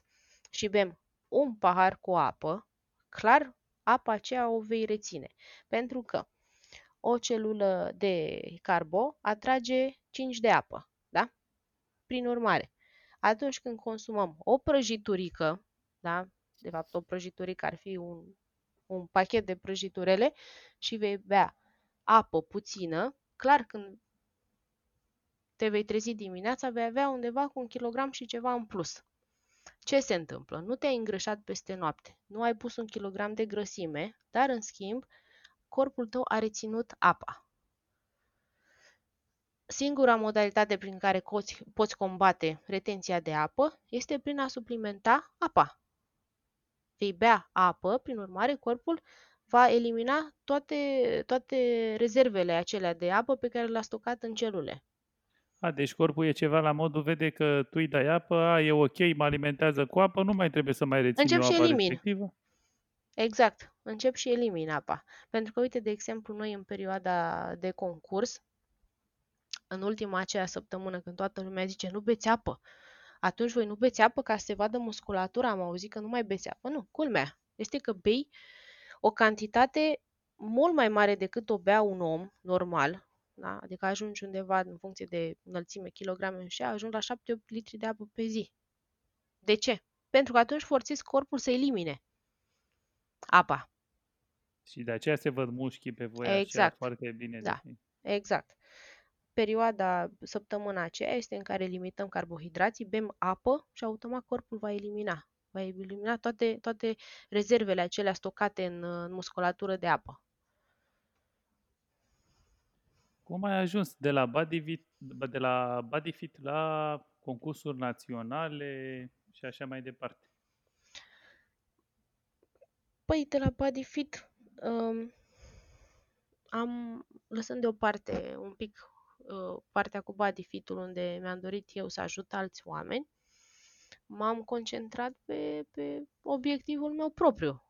și bem un pahar cu apă, clar apa aceea o vei reține. Pentru că o celulă de carbo atrage 5 de apă, da? Prin urmare, atunci când consumăm o prăjiturică, da? De fapt, o prăjiturică ar fi un, un pachet de prăjiturele și vei bea apă puțină, clar când te vei trezi dimineața, vei avea undeva cu un kilogram și ceva în plus. Ce se întâmplă? Nu te-ai îngrășat peste noapte, nu ai pus un kilogram de grăsime, dar în schimb, corpul tău a reținut apa. Singura modalitate prin care poți, poți combate retenția de apă este prin a suplimenta apa. Vei bea apă, prin urmare, corpul va elimina toate, toate rezervele acelea de apă pe care le-a stocat în celule. A, deci corpul e ceva la modul, vede că tu îi dai apă, a, e ok, mă alimentează cu apă, nu mai trebuie să mai rețin Încep eu și apa elimin. respectivă. Exact. Încep și elimin apa. Pentru că, uite, de exemplu, noi în perioada de concurs, în ultima aceea săptămână, când toată lumea zice nu beți apă, atunci voi nu beți apă ca să se vadă musculatura, am auzit că nu mai beți apă. Nu, culmea. Este că bei o cantitate mult mai mare decât o bea un om normal, da? adică ajungi undeva în funcție de înălțime, kilograme și ajungi la 7-8 litri de apă pe zi. De ce? Pentru că atunci forțezi corpul să elimine apa. Și de aceea se văd mușchii pe voi așa Exact. foarte bine. Da. definit. Exact. Perioada, săptămâna aceea este în care limităm carbohidrații, bem apă și automat corpul va elimina. Va elimina toate, toate rezervele acelea stocate în, în musculatură de apă. Cum ai ajuns de la Bodyfit, de la Bodyfit la concursuri naționale și așa mai departe. Păi, de la Body Fit, um, am, lăsând deoparte un pic uh, partea cu Body Fit-ul unde mi-am dorit eu să ajut alți oameni, m-am concentrat pe, pe obiectivul meu propriu.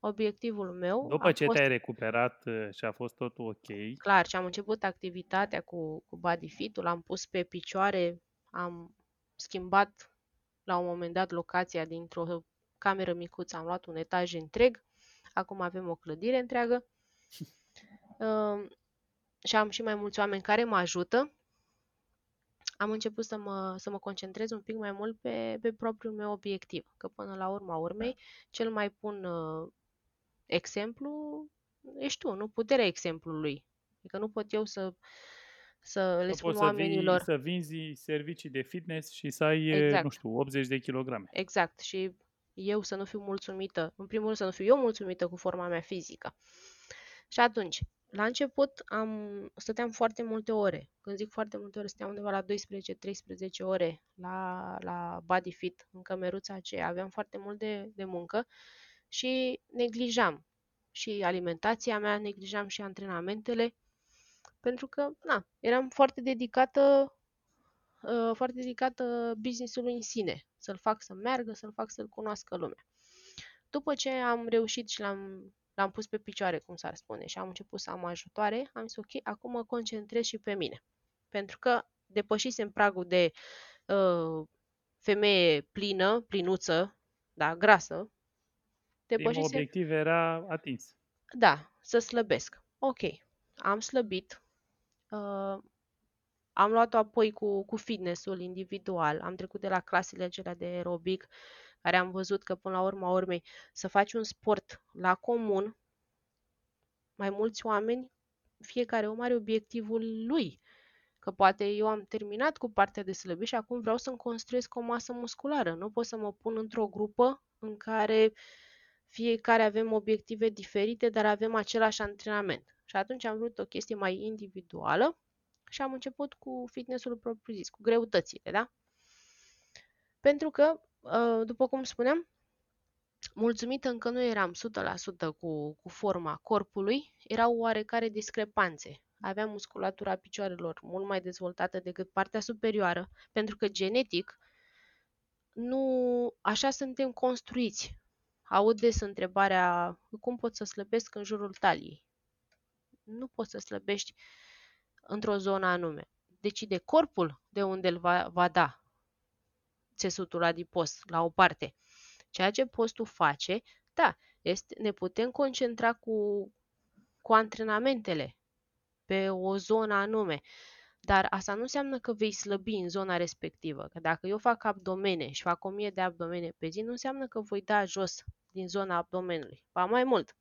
Obiectivul meu După a ce fost te-ai recuperat uh, și a fost totul ok, clar și am început activitatea cu, cu Body Fit-ul, am pus pe picioare, am schimbat la un moment dat locația dintr-o cameră micuță, am luat un etaj întreg, acum avem o clădire întreagă uh, și am și mai mulți oameni care mă ajută. Am început să mă, să mă concentrez un pic mai mult pe, pe propriul meu obiectiv, că până la urma urmei, cel mai bun uh, exemplu ești tu, nu puterea exemplului. Adică nu pot eu să, să le nu spun poți să, vii, oamenilor să vinzi servicii de fitness și să ai, uh, exact. nu știu, 80 de kilograme. Exact. Și eu să nu fiu mulțumită, în primul rând să nu fiu eu mulțumită cu forma mea fizică. Și atunci, la început am, stăteam foarte multe ore. Când zic foarte multe ore, stăteam undeva la 12-13 ore la, la body fit, în cămeruța aceea. Aveam foarte mult de, de muncă și neglijam și alimentația mea, neglijam și antrenamentele, pentru că, na, eram foarte dedicată uh, foarte dedicată business-ului în sine, să-l fac să meargă, să-l fac să-l cunoască lumea. După ce am reușit și l-am, l-am pus pe picioare, cum s-ar spune, și am început să am ajutoare, am zis ok, acum mă concentrez și pe mine. Pentru că depășisem pragul de uh, femeie plină, plinuță, da, grasă, Primul depășisem, obiectiv era atins. da, să slăbesc. Ok, am slăbit, uh, am luat-o apoi cu, cu fitness-ul individual, am trecut de la clasele acelea de aerobic, care am văzut că până la urma urmei să faci un sport la comun, mai mulți oameni, fiecare om are obiectivul lui. Că poate eu am terminat cu partea de slăbit și acum vreau să-mi construiesc o masă musculară. Nu pot să mă pun într-o grupă în care fiecare avem obiective diferite, dar avem același antrenament. Și atunci am vrut o chestie mai individuală și am început cu fitnessul propriu-zis, cu greutățile, da? Pentru că, uh, după cum spuneam, mulțumită încă nu eram 100% cu, cu forma corpului, erau oarecare discrepanțe. Aveam musculatura picioarelor mult mai dezvoltată decât partea superioară, pentru că genetic nu așa suntem construiți. Aud des întrebarea cum pot să slăbesc în jurul taliei. Nu poți să slăbești într-o zonă anume. Decide corpul de unde îl va, va da țesutul adipos la o parte. Ceea ce poți tu face, da, este, ne putem concentra cu, cu antrenamentele pe o zonă anume, dar asta nu înseamnă că vei slăbi în zona respectivă. Că dacă eu fac abdomene și fac 1000 de abdomene pe zi, nu înseamnă că voi da jos din zona abdomenului. Ba mai mult,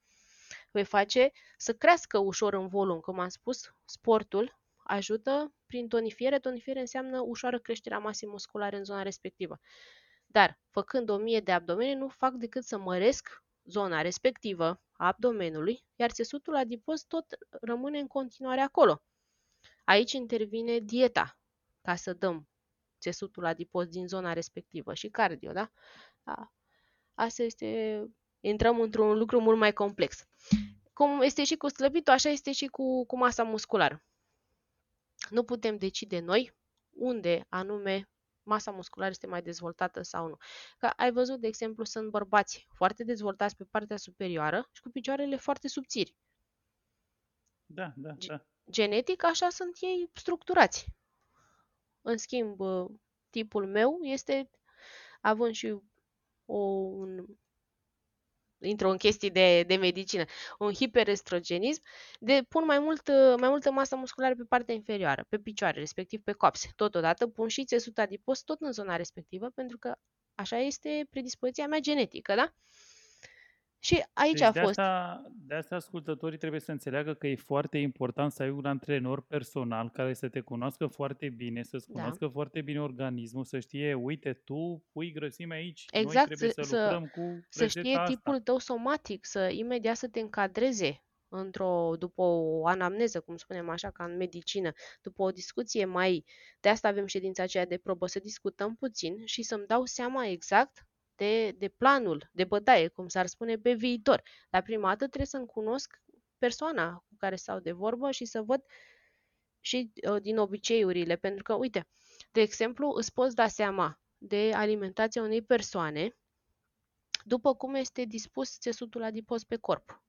voi face să crească ușor în volum. Cum am spus, sportul ajută prin tonifiere. Tonifiere înseamnă ușoară creșterea masei musculare în zona respectivă. Dar, făcând 1000 de abdomene, nu fac decât să măresc zona respectivă a abdomenului, iar țesutul adipos tot rămâne în continuare acolo. Aici intervine dieta, ca să dăm țesutul adipos din zona respectivă și cardio, da? da. Asta este, intrăm într-un lucru mult mai complex. Cum este și cu slăbitul, așa este și cu, cu masa musculară. Nu putem decide noi unde anume masa musculară este mai dezvoltată sau nu. Că ai văzut, de exemplu, sunt bărbați foarte dezvoltați pe partea superioară și cu picioarele foarte subțiri. Da, da, da. Genetic, așa sunt ei structurați. În schimb, tipul meu este, având și o, un intră în chestii de, de medicină, un hiperestrogenism, de pun mai, mult, mai multă masă musculară pe partea inferioară, pe picioare, respectiv pe coapse. Totodată pun și țesut adipos tot în zona respectivă, pentru că așa este predispoziția mea genetică, da? Și aici deci a de fost. Asta, de asta ascultătorii trebuie să înțeleagă că e foarte important să ai un antrenor personal care să te cunoască foarte bine, să-ți Da. cunoască foarte bine organismul, să știe, uite, tu pui grăsime aici, noi Exact, trebuie să- să, să- lucrăm cu Să rețeta știe asta. tipul tău somatic, să imediat să te încadreze într-o, după o anamneză, cum spunem așa, ca în medicină, după o discuție mai, de asta avem ședința aceea de probă, să discutăm puțin și să-mi dau seama exact de, de planul de bătaie, cum s-ar spune, pe viitor. La prima dată trebuie să-mi cunosc persoana cu care stau de vorbă și să văd și uh, din obiceiurile, pentru că, uite, de exemplu, îți poți da seama de alimentația unei persoane după cum este dispus țesutul adipos pe corp.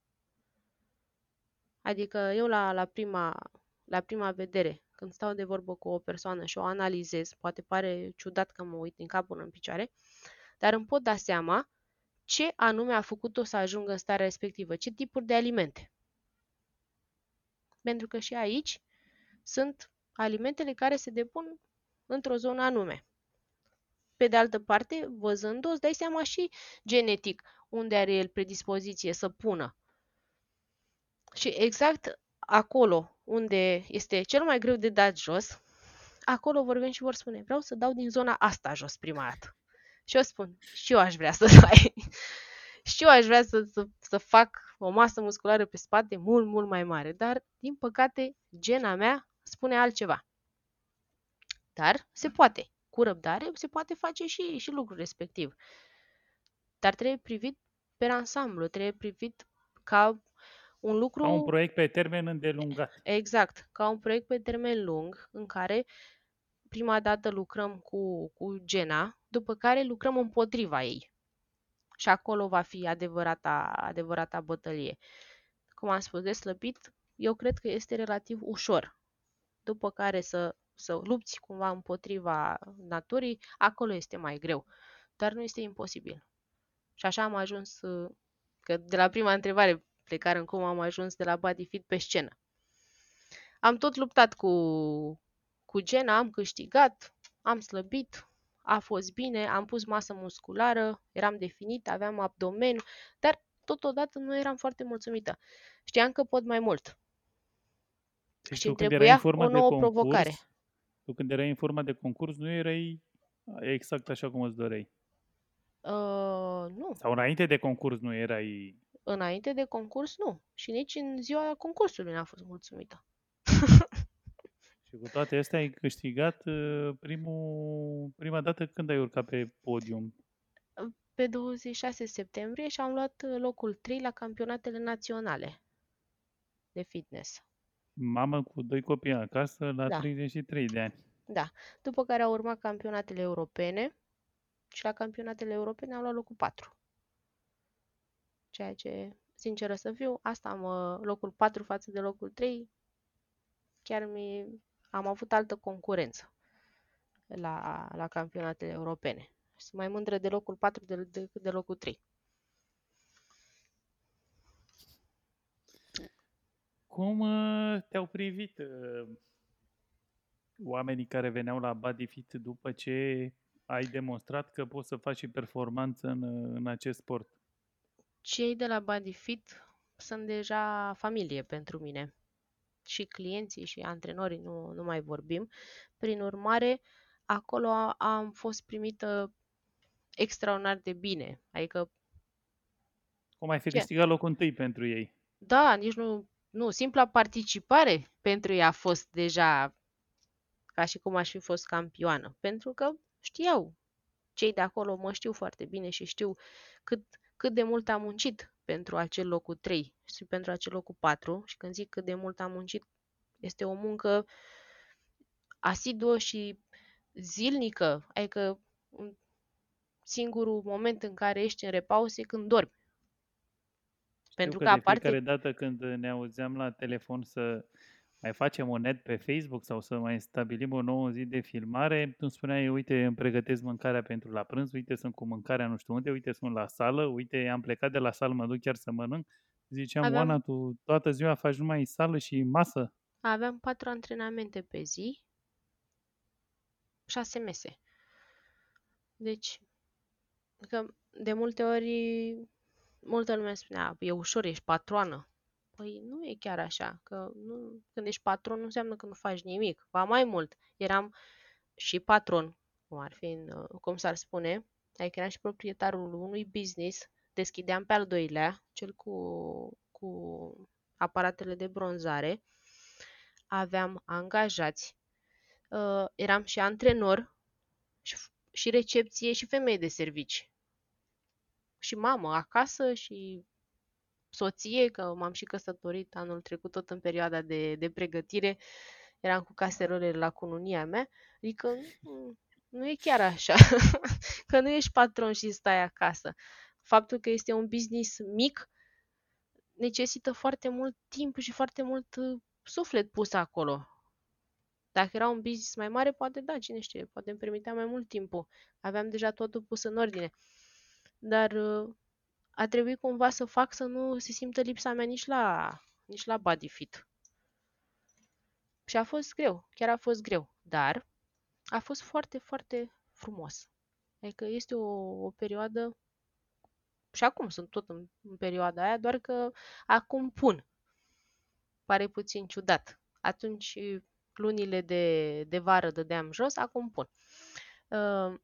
Adică eu la, la, prima, la prima vedere, când stau de vorbă cu o persoană și o analizez, poate pare ciudat că mă uit din cap până în picioare, dar îmi pot da seama ce anume a făcut-o să ajungă în starea respectivă, ce tipuri de alimente. Pentru că și aici sunt alimentele care se depun într-o zonă anume. Pe de altă parte, văzând-o, îți dai seama și genetic unde are el predispoziție să pună. Și exact acolo unde este cel mai greu de dat jos, acolo vor veni și vor spune, vreau să dau din zona asta jos prima dată. Și eu spun, și eu aș vrea să dai. și eu aș vrea să, să, să fac o masă musculară pe spate mult, mult mai mare. Dar, din păcate, gena mea spune altceva. Dar se poate. Cu răbdare se poate face și, și lucrul respectiv. Dar trebuie privit pe ansamblu, trebuie privit ca un lucru... Ca un proiect pe termen îndelungat. Exact, ca un proiect pe termen lung în care prima dată lucrăm cu, cu gena, după care lucrăm împotriva ei. Și acolo va fi adevărata, adevărata bătălie. Cum am spus, de slăbit, eu cred că este relativ ușor. După care să, să lupți cumva împotriva naturii, acolo este mai greu. Dar nu este imposibil. Și așa am ajuns, că de la prima întrebare plecare în cum am ajuns de la body fit pe scenă. Am tot luptat cu, cu gena, am câștigat, am slăbit, a fost bine, am pus masă musculară, eram definit, aveam abdomen, dar totodată nu eram foarte mulțumită. Știam că pot mai mult. Deci și trebuia o nouă de concurs, provocare. Tu când erai în forma de concurs, nu erai exact așa cum îți doreai. Uh, nu. Sau înainte de concurs nu erai... Înainte de concurs, nu. Și nici în ziua concursului n-am fost mulțumită. Și cu toate astea ai câștigat uh, primul, prima dată când ai urcat pe podium? Pe 26 septembrie și am luat uh, locul 3 la campionatele naționale de fitness. Mamă cu doi copii acasă la Da. 33 de ani. Da. După care au urmat campionatele europene și la campionatele europene am luat locul 4. Ceea ce, sinceră să fiu, asta am uh, locul 4 față de locul 3. Chiar mi am avut altă concurență la, la campionatele europene. Sunt mai mândră de locul 4 decât de, de locul 3. Cum uh, te-au privit uh, oamenii care veneau la Body Fit după ce ai demonstrat că poți să faci și performanță în, în acest sport? Cei de la Body Fit sunt deja familie pentru mine. Și clienții și antrenorii nu, nu mai vorbim. Prin urmare, acolo a- am fost primită extraordinar de bine. Adică, Cum ai fi Ce? câștigat locul întâi pentru ei? da, nici nu, nu, simpla participare pentru ei a fost deja ca și cum aș fi fost campioană. Pentru că știau, cei de acolo mă știu foarte bine și știu cât, cât de mult am muncit pentru acel locul 3 și pentru acel locul 4. Și când zic cât de mult am muncit, este o muncă asiduă și zilnică. Adică un singurul moment în care ești în repaus e când dormi. Pentru Știu că că de aparte, fiecare dată când ne auzeam la telefon să mai facem un net pe Facebook sau să mai stabilim o nouă zi de filmare, tu îmi spuneai, uite, îmi pregătesc mâncarea pentru la prânz, uite, sunt cu mâncarea nu știu unde, uite, sunt la sală, uite, am plecat de la sală, mă duc chiar să mănânc. Ziceam, Aveam- Oana, tu toată ziua faci numai sală și masă? aveam patru antrenamente pe zi, șase mese. Deci, că de multe ori, multă lume spunea, e ușor, ești patroană. Păi nu e chiar așa, că nu, când ești patron nu înseamnă că nu faci nimic. Ba mai mult, eram și patron, cum ar fi, în, uh, cum s-ar spune, adică eram și proprietarul unui business, deschideam pe al doilea, cel cu, cu aparatele de bronzare, aveam angajați, uh, eram și antrenor și, și recepție și femeie de servici. Și mamă acasă și soție, că m-am și căsătorit anul trecut tot în perioada de, de pregătire, eram cu caserolele la cununia mea, adică nu, nu e chiar așa, că nu ești patron și stai acasă. Faptul că este un business mic necesită foarte mult timp și foarte mult uh, suflet pus acolo. Dacă era un business mai mare, poate da, cine știe, poate îmi permitea mai mult timpul. Aveam deja totul pus în ordine. Dar uh, a trebuit cumva să fac să nu se simtă lipsa mea nici la, nici la body fit. Și a fost greu, chiar a fost greu, dar a fost foarte, foarte frumos. Adică este o, o perioadă și acum sunt tot în, în perioada aia, doar că acum pun. Pare puțin ciudat. Atunci lunile de, de vară dădeam jos, acum pun. Uh,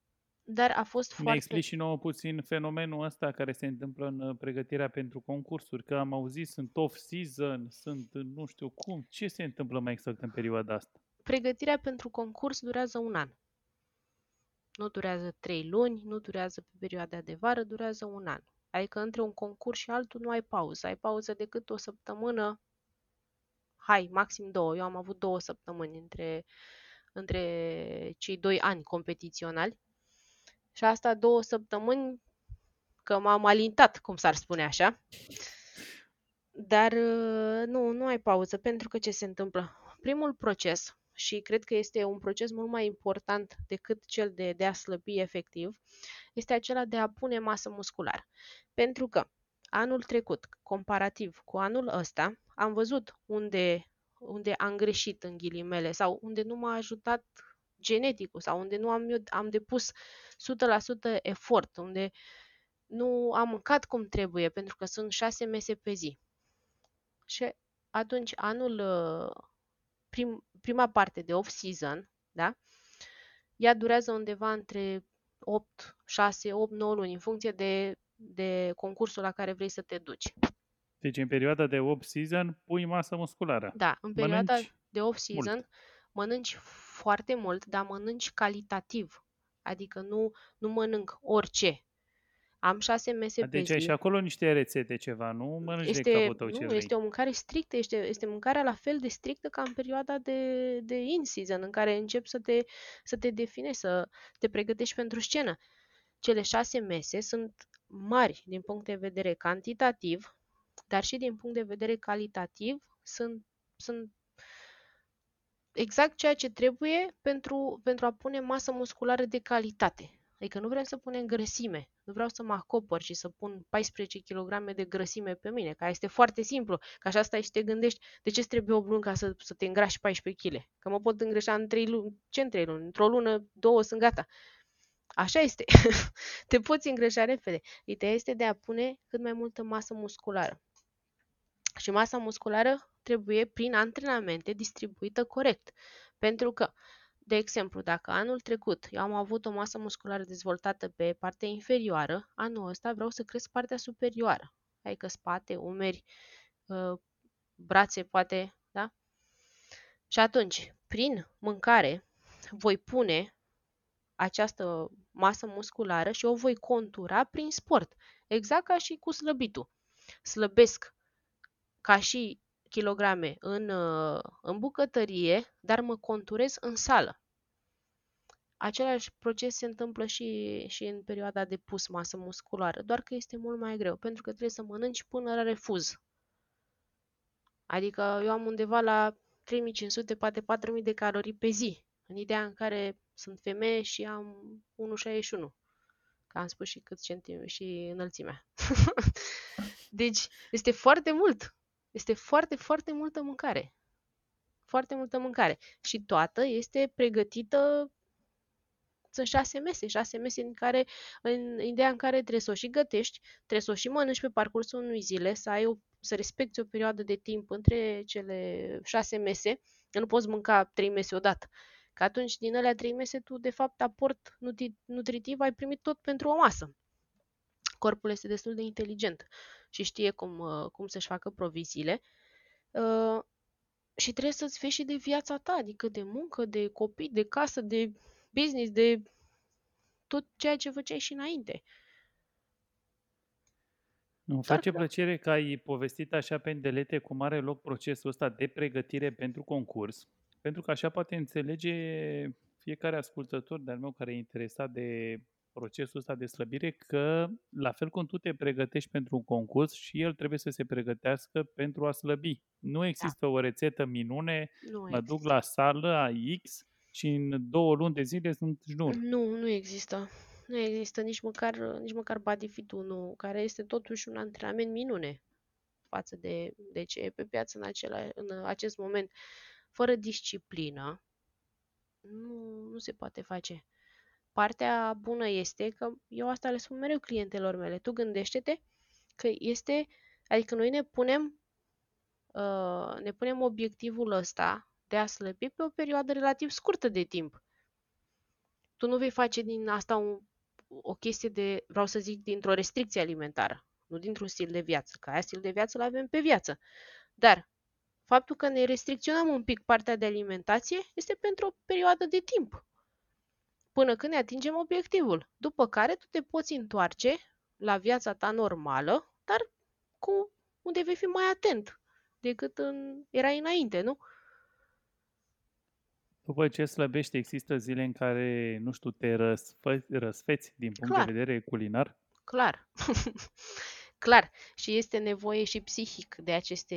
dar a fost Ne foarte... explici și nouă puțin fenomenul ăsta care se întâmplă în uh, pregătirea pentru concursuri, că am auzit, sunt off-season, sunt uh, nu știu cum. Ce se întâmplă mai exact în perioada asta? Pregătirea pentru concurs durează un an. Nu durează trei luni, nu durează pe perioada de vară, durează un an. Adică între un concurs și altul nu ai pauză. Ai pauză decât o săptămână, hai, maxim două. Eu am avut două săptămâni între, între cei doi ani competiționali. Și asta două săptămâni că m-am alintat, cum s-ar spune așa. Dar uh, nu, nu ai pauză, pentru că ce se întâmplă? Primul proces, și cred că este un proces mult mai important decât cel de, de a slăbi efectiv, este acela de a pune masă musculară. Pentru că anul trecut, comparativ cu anul ăsta, am văzut unde, unde am greșit în ghilimele sau unde nu m-a ajutat geneticul sau unde nu am, eu, am depus 100% efort, unde nu am mâncat cum trebuie pentru că sunt șase mese pe zi. Și atunci anul, prim, prima parte de off-season, da? Ea durează undeva între 8, 6, 8, 9 luni, în funcție de, de concursul la care vrei să te duci. Deci în perioada de off-season pui masă musculară. Da, în perioada Mănânci de off-season mult. Mănânci foarte mult, dar mănânci calitativ. Adică nu, nu mănânc orice. Am șase mese pe Deci ai zi. și acolo niște rețete ceva, nu mănânci de Este, capul tău ce nu, vrei. este o mâncare strictă, este, este mâncarea la fel de strictă ca în perioada de, de in-season, în care începi să te, să te definești, să te pregătești pentru scenă. Cele șase mese sunt mari din punct de vedere cantitativ, dar și din punct de vedere calitativ sunt, sunt exact ceea ce trebuie pentru, pentru a pune masă musculară de calitate. Adică nu vrem să punem grăsime. Nu vreau să mă acopăr și să pun 14 kg de grăsime pe mine, care este foarte simplu. Că așa stai și te gândești, de ce îți trebuie 8 luni ca să, să te îngrași 14 kg? Că mă pot îngreșa în 3 luni. Ce în 3 luni? Într-o lună, două sunt gata. Așa este. te poți îngreșa repede. Ideea este de a pune cât mai multă masă musculară. Și masa musculară trebuie, prin antrenamente, distribuită corect. Pentru că, de exemplu, dacă anul trecut eu am avut o masă musculară dezvoltată pe partea inferioară, anul ăsta vreau să cresc partea superioară. Adică spate, umeri, uh, brațe, poate, da? Și atunci, prin mâncare, voi pune această masă musculară și o voi contura prin sport. Exact ca și cu slăbitul. Slăbesc ca și kilograme în, uh, în bucătărie, dar mă conturez în sală. Același proces se întâmplă și, și în perioada de pus masă musculară, doar că este mult mai greu, pentru că trebuie să mănânci până la refuz. Adică eu am undeva la 3500, poate 4000 de calorii pe zi, în ideea în care sunt femeie și am 1,61. Că am spus și cât centime și înălțimea. deci este foarte mult. Este foarte, foarte multă mâncare. Foarte multă mâncare. Și toată este pregătită sunt șase mese, șase mese în care, în ideea în care trebuie să o și gătești, trebuie să o și mănânci pe parcursul unui zile, să ai o, să respecti o perioadă de timp între cele șase mese, că nu poți mânca trei mese odată. Că atunci din alea trei mese tu de fapt aport nutri- nutritiv ai primit tot pentru o masă. Corpul este destul de inteligent și știe cum, uh, cum să-și facă proviziile Uh, și trebuie să-ți vezi și de viața ta, adică de muncă, de copii, de casă, de business, de tot ceea ce făceai și înainte. Îmi Dar face da. plăcere că ai povestit așa pe îndelete cum are loc procesul ăsta de pregătire pentru concurs, pentru că așa poate înțelege fiecare ascultător de-al meu care e interesat de procesul ăsta de slăbire că, la fel cum tu te pregătești pentru un concurs, și el trebuie să se pregătească pentru a slăbi. Nu există o rețetă minune, Nu mă există. duc la sală, a X și în două luni de zile sunt jnur. Nu, nu există. Nu există nici măcar, nici măcar bodyfit-ul nu, care este totuși un antrenament minune față de, de ce e pe piață în, acela, în acest moment. Fără disciplină, nu, nu se poate face. Partea bună este că eu asta le spun mereu clientelor mele. Tu gândește-te că este, adică noi ne punem, uh, ne punem obiectivul ăsta de a slăbi pe o perioadă relativ scurtă de timp. Tu nu vei face din asta un, o chestie de, vreau să zic, dintr-o restricție alimentară, nu dintr-un stil de viață, că aia stil de viață îl avem pe viață. Dar faptul că ne restricționăm un pic partea de alimentație este pentru o perioadă de timp, până când ne atingem obiectivul, după care tu te poți întoarce la viața ta normală, dar cu unde vei fi mai atent decât în, erai înainte, nu? După ce slăbești, există zile în care, nu știu, te răsfă, răsfeți din punct Clar. de vedere culinar? Clar. Clar. Și este nevoie și psihic de aceste,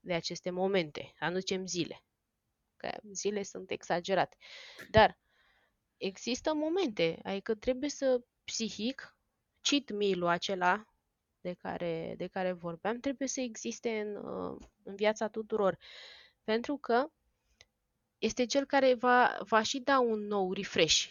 de aceste momente. Anucem zile. Că zile sunt exagerate. Dar există momente. Adică trebuie să psihic, cheat meal-ul acela de care, de care vorbeam, trebuie să existe în, uh, în viața tuturor. Pentru că este cel care va, va și da un nou refresh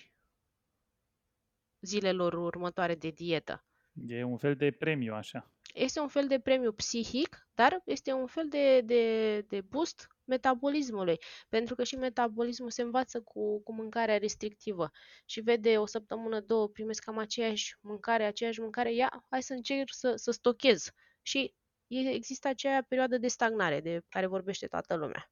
zilelor următoare de dietă. E un fel de premiu, așa. Este un fel de premiu psihic, dar este un fel de, de, de boost metabolismului, pentru că și metabolismul se învață cu, cu mâncarea restrictivă și vede o săptămână, două, primesc cam aceeași mâncare, aceeași mâncare, ia, hai să încerc să, să stochez. Și există aceea perioadă de stagnare de care vorbește toată lumea.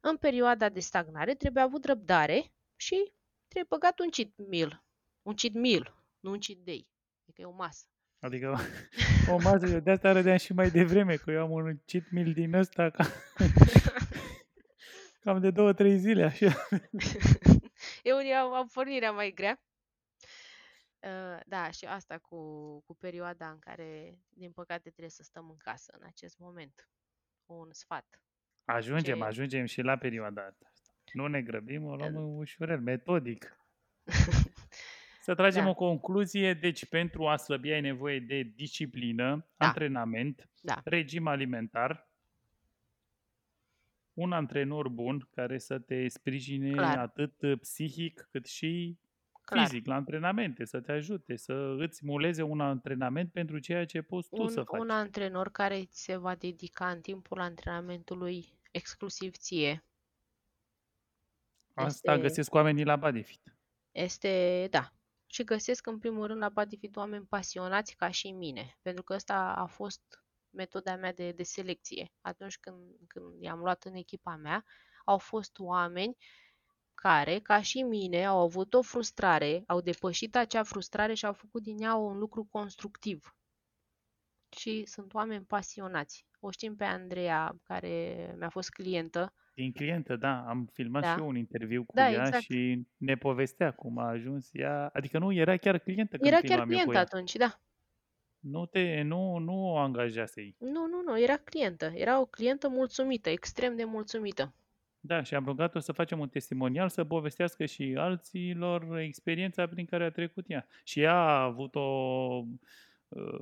În perioada de stagnare trebuie avut răbdare și trebuie băgat un cheat meal. Un cheat meal, nu un cheat day. Adică e o masă. Adică o masă, eu de asta râdeam și mai devreme, că eu am un cheat meal din ăsta ca... cam de două, trei zile, așa. eu am, am pornirea mai grea. Uh, da, și asta cu, cu perioada în care, din păcate, trebuie să stăm în casă în acest moment. Un sfat. Ajungem, Ce- ajungem și la perioada asta. Nu ne grăbim, o luăm ușurel, metodic. Să tragem Da. o concluzie, deci pentru a slăbi ai nevoie de disciplină, Da. antrenament, Da. regim alimentar, un antrenor bun care să te sprijine Clar. atât uh, psihic cât și Clar. fizic la antrenamente, să te ajute, să îți muleze un antrenament pentru ceea ce poți tu un, să faci. un antrenor care ți se va dedica în timpul antrenamentului exclusiv ție. Asta este- găsesc oamenii la Bodyfit. Este, da. Și găsesc în primul rând la Bodyfit oameni pasionați ca și mine, pentru că ăsta a fost metoda mea de, de selecție. Atunci când, când i-am luat în echipa mea, au fost oameni care, ca și mine, au avut o frustrare, au depășit acea frustrare și au făcut din ea un lucru constructiv. Și sunt oameni pasionați. O știm pe Andreea, care mi-a fost clientă. Din clientă, da, am filmat Da. și eu un interviu cu Da, ea exact. și ne povestea cum a ajuns ea, adică nu, era chiar clientă când Era chiar filmam eu cu clientă ea. atunci, da. Nu, te, nu, nu o angajasei. Nu, nu, nu, era clientă. Era o clientă mulțumită, extrem de mulțumită. Da, și am rugat-o să facem un testimonial, să povestească și alților experiența prin care a trecut ea. Și ea a avut o... uh,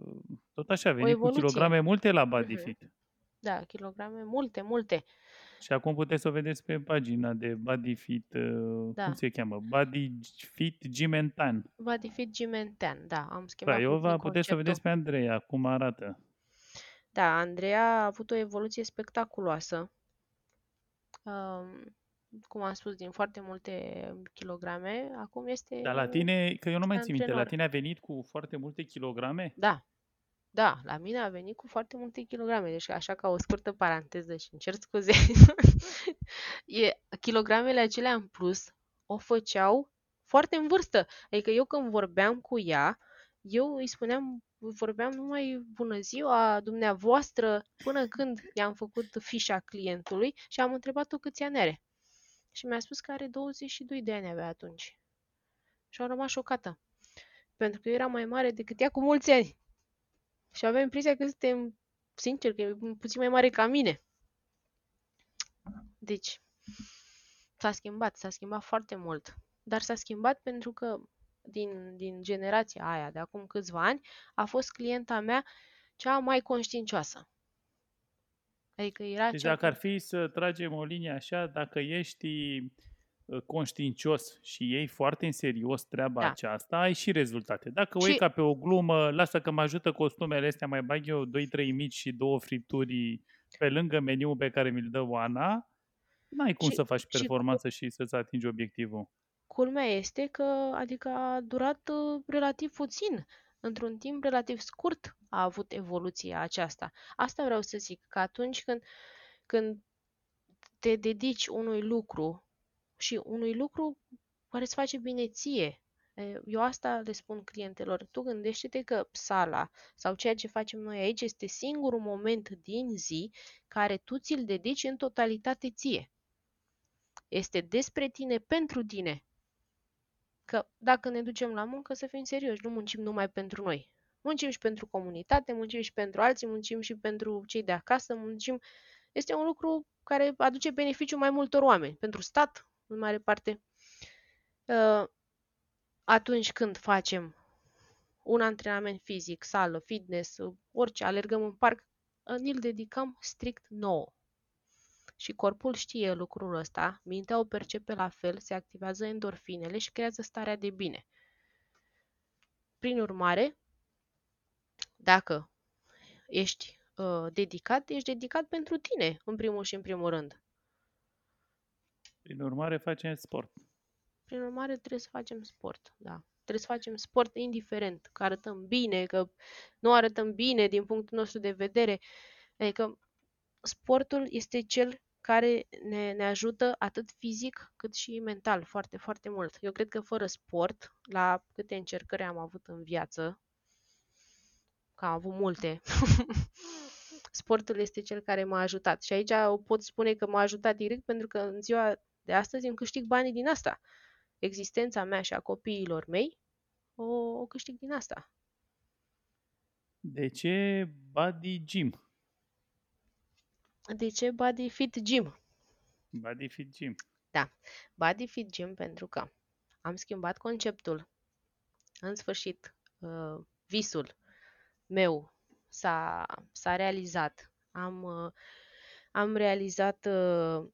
Tot așa, a venit cu evoluție. kilograme multe la Bodyfit. Da, kilograme multe, multe. Și acum puteți să o vedeți pe pagina de Bodyfit, uh, Da. cum se cheamă? Bodyfit Gimentan. Bodyfit Gimentean, da, am schimbat Da, eu puțin va puteți să conceptul. vedeți pe Andreea cum arată. Da, Andreea a avut o evoluție spectaculoasă. Um, cum am spus, din foarte multe kilograme, acum este... Dar la tine, că eu nu mai este țin minte, la antrenor. tine a venit cu foarte multe kilograme? Da, Da, la mine a venit cu foarte multe kilograme, deci așa ca o scurtă paranteză și încerc scuze. e, kilogramele acelea în plus o făceau foarte în vârstă. Adică eu când vorbeam cu ea, eu îi spuneam, vorbeam numai bună ziua dumneavoastră până când i-am făcut fișa clientului și am întrebat-o câți ani are. Și mi-a spus că are 22 de ani avea atunci. Și am rămas șocată. Pentru că eu eram mai mare decât ea cu mulți ani. Și aveam impresia că suntem, sincer, că e puțin mai mare ca mine. Deci, s-a schimbat, s-a schimbat foarte mult. Dar s-a schimbat pentru că din, din generația aia de acum câțiva ani a fost clienta mea cea mai conștiincioasă. Adică era Deci cea dacă ar fi să tragem o linie așa, dacă ești uh, conștiincios și iei foarte în serios treaba Da. aceasta, ai și rezultate. Dacă o Și- iei ca pe o glumă, lasă că mă ajută costumele astea, mai bag eu 2-3 mici și două fripturi pe lângă meniul pe care mi-l dă Oana, n-ai cum Și- să faci și- performanță și să-ți atingi obiectivul. Culmea este că, adică a durat uh, relativ puțin. Într-un timp relativ scurt a avut evoluția aceasta. Asta vreau să zic, că atunci când, când te dedici unui lucru și unui lucru care îți face bine ție, e, eu asta le spun clientelor, tu gândește-te că sala sau ceea ce facem noi aici este singurul moment din zi care tu ți-l dedici în totalitate ție. Este despre tine, pentru tine. Că dacă ne ducem la muncă, să fim serioși, nu muncim numai pentru noi. Muncim și pentru comunitate, muncim și pentru alții, muncim și pentru cei de acasă, muncim... Este un lucru care aduce beneficiu mai multor oameni, pentru stat, în mare parte. Uh, Atunci când facem un antrenament fizic, sală, fitness, uh, orice, alergăm în parc, uh, ni-l dedicăm strict nouă. Și corpul știe lucrul ăsta, mintea o percepe la fel, se activează endorfinele și creează starea de bine. Prin urmare, dacă ești uh, dedicat, ești dedicat pentru tine, în primul și în primul rând. Prin urmare, facem sport. Prin urmare, trebuie să facem sport, da. Trebuie să facem sport indiferent, că arătăm bine, că nu arătăm bine din punctul nostru de vedere. Adică sportul este cel care ne, ne ajută atât fizic cât și mental foarte, foarte mult. Eu cred că fără sport, la câte încercări am avut în viață, că am avut multe, sportul este cel care m-a ajutat. Și aici o pot spune că m-a ajutat direct pentru că în ziua de astăzi îmi câștig banii din asta. Existența mea și a copiilor mei o, o câștig din asta. De ce Body Gym? De ce Body Fit Gym? Body Fit Gym. Body Fit Gym pentru că am schimbat conceptul. În sfârșit, uh, visul meu s-a, s-a realizat. Am, uh, am realizat uh, uh,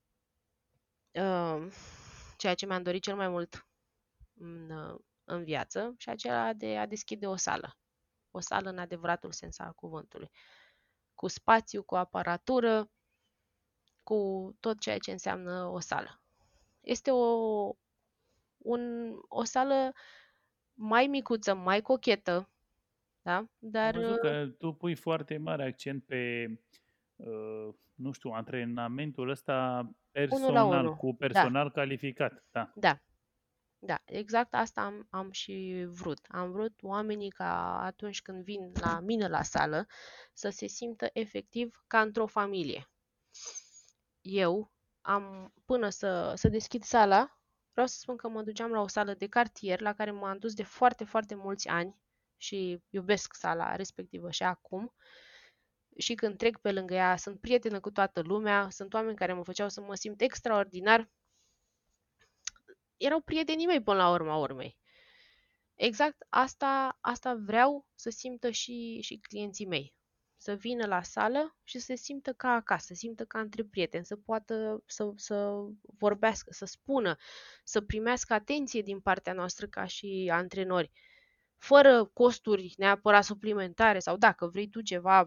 ceea ce mi-am dorit cel mai mult în, uh, în viață și acela de a deschide o sală. O sală în adevăratul sens al cuvântului. Cu spațiu, cu aparatură, cu tot ceea ce înseamnă o sală. Este o, un, o sală mai micuță, mai cochetă, da? Am Dar văzut uh, că tu pui foarte mare accent pe, uh, nu știu, antrenamentul ăsta personal, unu. cu personal calificat. Da. Da, da, exact asta am, am și vrut. Am vrut oamenii ca atunci când vin la mine la sală să se simtă efectiv ca într-o familie. Eu am, până să, să deschid sala, vreau să spun că mă duceam la o sală de cartier la care m-am dus de foarte, foarte mulți ani și iubesc sala respectivă și acum. Și când trec pe lângă ea, sunt prietenă cu toată lumea, sunt oameni care mă făceau să mă simt extraordinar erau prietenii mei până la urma urmei. Exact asta, asta vreau să simtă și, și clienții mei. Să vină la sală și să se simtă ca acasă, să simtă ca între prieteni, să poată să, să vorbească, să spună, să primească atenție din partea noastră ca și antrenori, fără costuri neapărat suplimentare sau dacă vrei tu ceva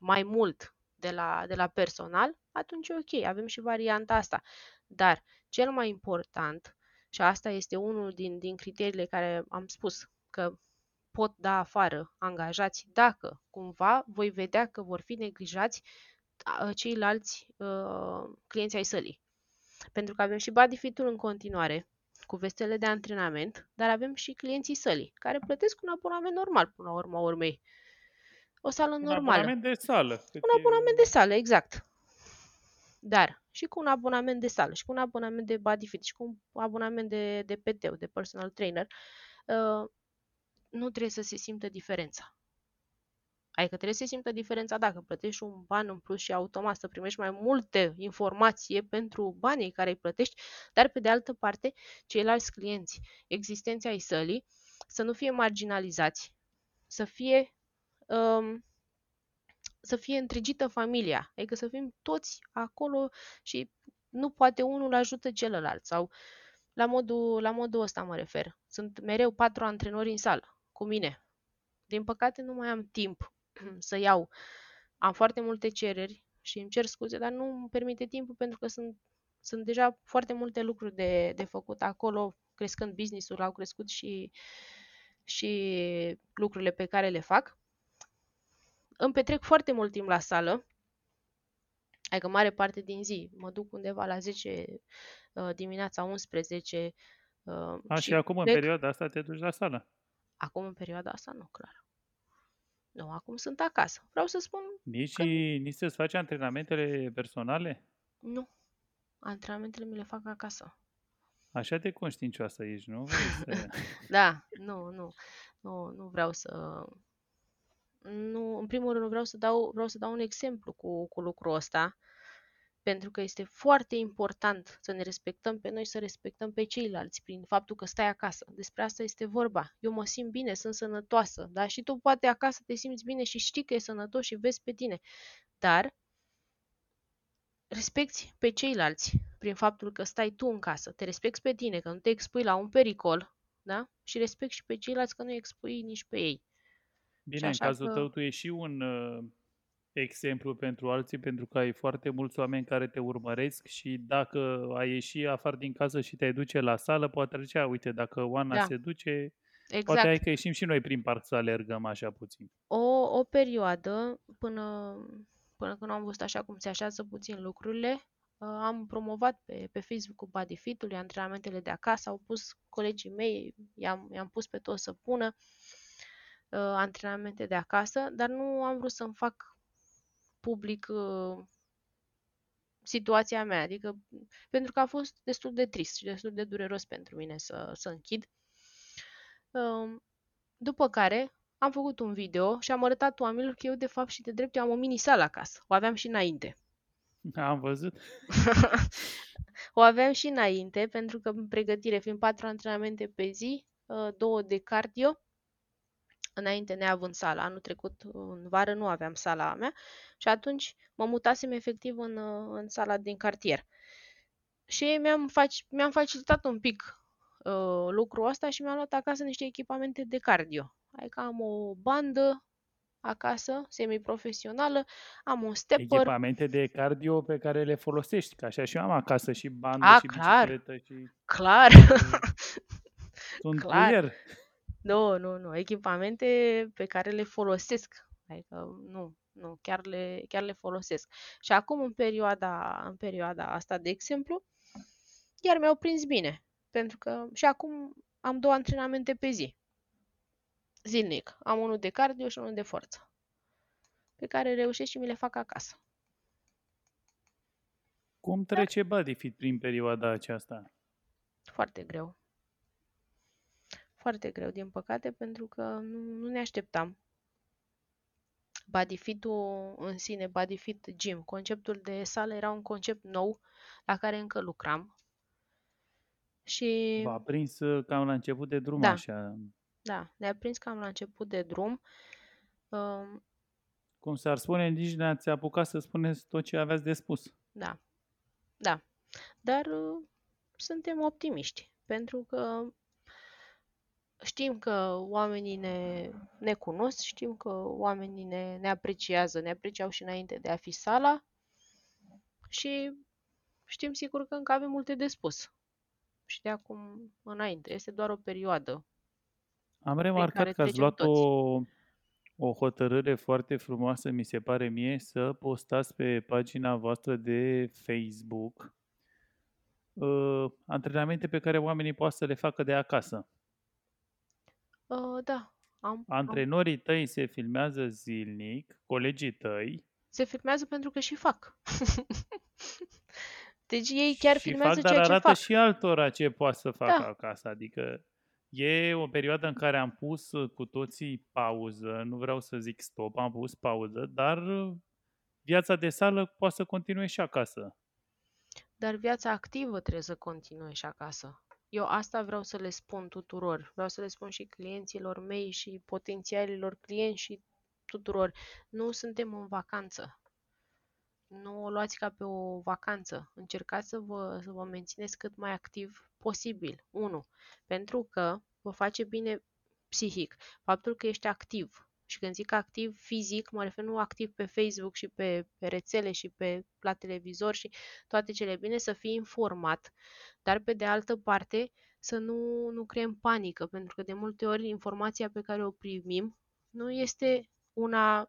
mai mult de la, de la personal, atunci e ok, avem și varianta asta. Dar cel mai important, și asta este unul din, din criteriile care am spus, că pot da afară angajați dacă cumva voi vedea că vor fi neglijați a, ceilalți uh, clienți ai sălii. Pentru că avem și body fit-ul în continuare, cu vestele de antrenament, dar avem și clienții sălii, care plătesc un abonament normal până la urma urmei. O sală Un normală. abonament de sală. cât Un e- abonament de sală, exact. Dar și cu un abonament de sală, și cu un abonament de body fit, și cu un abonament de, de PT, de personal trainer, uh, nu trebuie să se simtă diferența. Adică trebuie să se simtă diferența dacă plătești un ban în plus și automat să primești mai multe informație pentru banii care îi plătești, dar pe de altă parte, ceilalți clienți existenți ai sălii să nu fie marginalizați, să fie um, să fie întregită familia, adică să fim toți acolo și nu poate unul ajută celălalt sau la modul, la modul ăsta mă refer. Sunt mereu patru antrenori în sală cu mine. Din păcate nu mai am timp să iau. Am foarte multe cereri și îmi cer scuze, dar nu îmi permite timpul pentru că sunt, sunt deja foarte multe lucruri de, de făcut acolo, crescând business-ul, au crescut și, și lucrurile pe care le fac îmi petrec foarte mult timp la sală, adică mare parte din zi. Mă duc undeva la 10 uh, dimineața, 11 uh, A, și și acum, în plec. perioada asta, te duci la sală. Acum, în perioada asta, nu, clar. Nu, acum sunt acasă. Vreau să spun, Nici, Că- nici să-ți faci antrenamentele personale? nu. Antrenamentele mi le fac acasă. Așa de conștiincioasă ești, nu? Vrei să... Da, nu, nu. Nu, nu vreau să... Nu, în primul rând vreau să dau, vreau să dau un exemplu cu, cu lucrul ăsta, pentru că este foarte important să ne respectăm pe noi, să respectăm pe ceilalți prin faptul că stai acasă. Despre asta este vorba. Eu mă simt bine, sunt sănătoasă, dar și tu poate acasă te simți bine și știi că e sănătos și vezi pe tine. Dar respecti pe ceilalți prin faptul că stai tu în casă, te respecti pe tine, că nu te expui la un pericol, da? Și respecti și pe ceilalți că nu îi expui nici pe ei. Bine, în așa cazul că- tău, tu ești și un uh, exemplu pentru alții, pentru că ai foarte mulți oameni care te urmăresc și dacă ai ieși afară din casă și te duce la sală, poate ar zicea, uite, dacă Oana Da. se duce, Exact. poate hai că ieșim și noi prin parc să alergăm așa puțin. o, o perioadă până, până când am văzut așa cum se așează puțin lucrurile, uh, am promovat pe, pe Facebook-ul Body Fit-ului antrenamentele de acasă, au pus colegii mei, i-am, i-am pus pe toți să pună uh, antrenamente de acasă, dar nu am vrut să-mi fac public uh, situația mea, adică pentru că a fost destul de trist și destul de dureros pentru mine să, să închid. Um, după care am făcut un video și am arătat oamenilor că eu de fapt și de drept eu am o mini sală acasă. O aveam și înainte. Am văzut? o aveam și înainte pentru că în pregătire, fiind patru antrenamente pe zi, uh, două de cardio, înainte neavând sala. Anul trecut, în vară, nu aveam sala a mea și atunci mă mutasem efectiv în, uh, în sala din cartier. Și mi-am, fac, mi-am facilitat un pic uh, lucrul ăsta și mi-am luat acasă niște echipamente de cardio. Adică am o bandă acasă, semi-profesională, am un stepper, Echipamente de cardio pe care le folosești, că așa și eu am acasă și bandă A, și clar. bicicletă și clar, sunt Clar. puier. Nu, nu, nu, echipamente pe care le folosesc, adică nu, nu, chiar le, chiar le folosesc. Și acum, în perioada, în perioada asta, de exemplu, chiar mi-au prins bine, pentru că și acum am două antrenamente pe zi, zilnic. Am unul de cardio și unul de forță, pe care reușesc și mi le fac acasă. Cum trece Bodyfit prin perioada aceasta? Foarte greu. Foarte greu, din păcate, pentru că nu, nu ne așteptam. Bodyfit-ul în sine, Bodyfit Gym, conceptul de sală era un concept nou la care încă lucram. Și V-a prins uh, cam la început de drum Da. așa. da, ne-a prins cam la început de drum. Um, Cum s-ar spune, nici n-ați apucat să spuneți tot ce aveați de spus. Da, da. Dar uh, suntem optimiști, pentru că știm că oamenii ne, ne cunosc, știm că oamenii ne, ne apreciază, ne apreciau și înainte de a fi sala și știm sigur că încă avem multe de spus. Și de acum înainte, este doar o perioadă Am prin remarcat care că ați trecem luat toți. o, o hotărâre foarte frumoasă, mi se pare mie, să postați pe pagina voastră de Facebook uh, antrenamente pe care oamenii poate să le facă de acasă. Uh, da, am, am, Antrenorii tăi se filmează zilnic, colegii tăi, se filmează pentru că și fac. deci ei chiar și filmează fac, dar ceea ce arată fac. și altora ce poate să facă Da. acasă. Adică e o perioadă în care am pus uh, cu toții pauză, nu vreau să zic stop, am pus pauză, dar uh, viața de sală poate să continue și acasă. Dar viața activă trebuie să continue și acasă. Eu asta vreau să le spun tuturor. Vreau să le spun și clienților mei și potențialilor clienți și tuturor. Nu suntem în vacanță. Nu o luați ca pe o vacanță. Încercați să vă, să vă mențineți cât mai activ posibil. 1. Pentru că vă face bine psihic. Faptul că ești activ. Și când zic activ fizic, mă refer nu activ pe Facebook și pe, pe rețele și pe la televizor și toate cele bine, să fii informat, dar pe de altă parte să nu, nu creăm panică, pentru că de multe ori informația pe care o primim nu este una,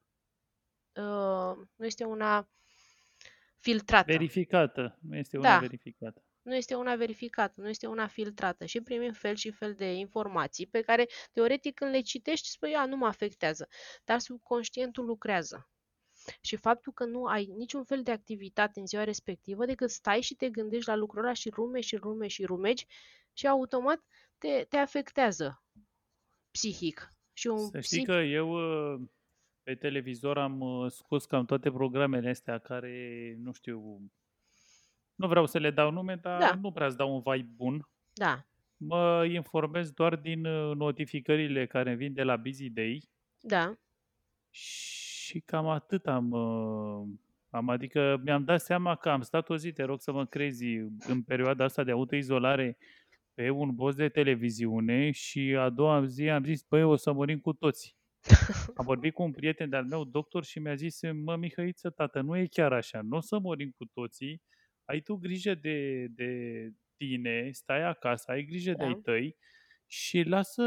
uh, nu este una filtrată. Verificată, nu este una Da. verificată. Nu este una verificată, nu este una filtrată și primim fel și fel de informații pe care, teoretic, când le citești, spui, a, nu mă afectează, dar subconștientul lucrează. Și faptul că nu ai niciun fel de activitate în ziua respectivă, decât stai și te gândești la lucrul ăla și rume și rume și rumegi și automat te, te afectează psihic. Și un Să știi psihic, că eu uh, pe televizor am uh, scos cam toate programele astea care, nu știu, nu vreau să le dau nume, dar Da. nu prea îți dau un vibe bun. da, Mă informez doar din uh, notificările care îmi vin de la Busy Day da, și cam atât am, uh, am adică mi-am dat seama că am stat o zi, te rog să mă crezi, în perioada asta de autoizolare pe un post de televiziune și a doua zi am zis, băi, o să murim cu toți. Am vorbit cu un prieten de-al meu, doctor, și mi-a zis, mă, Mihăiță, tată, nu e chiar așa, nu o să murim cu toții, ai tu grijă de, de tine, stai acasă, ai grijă de Da. ai tăi și lasă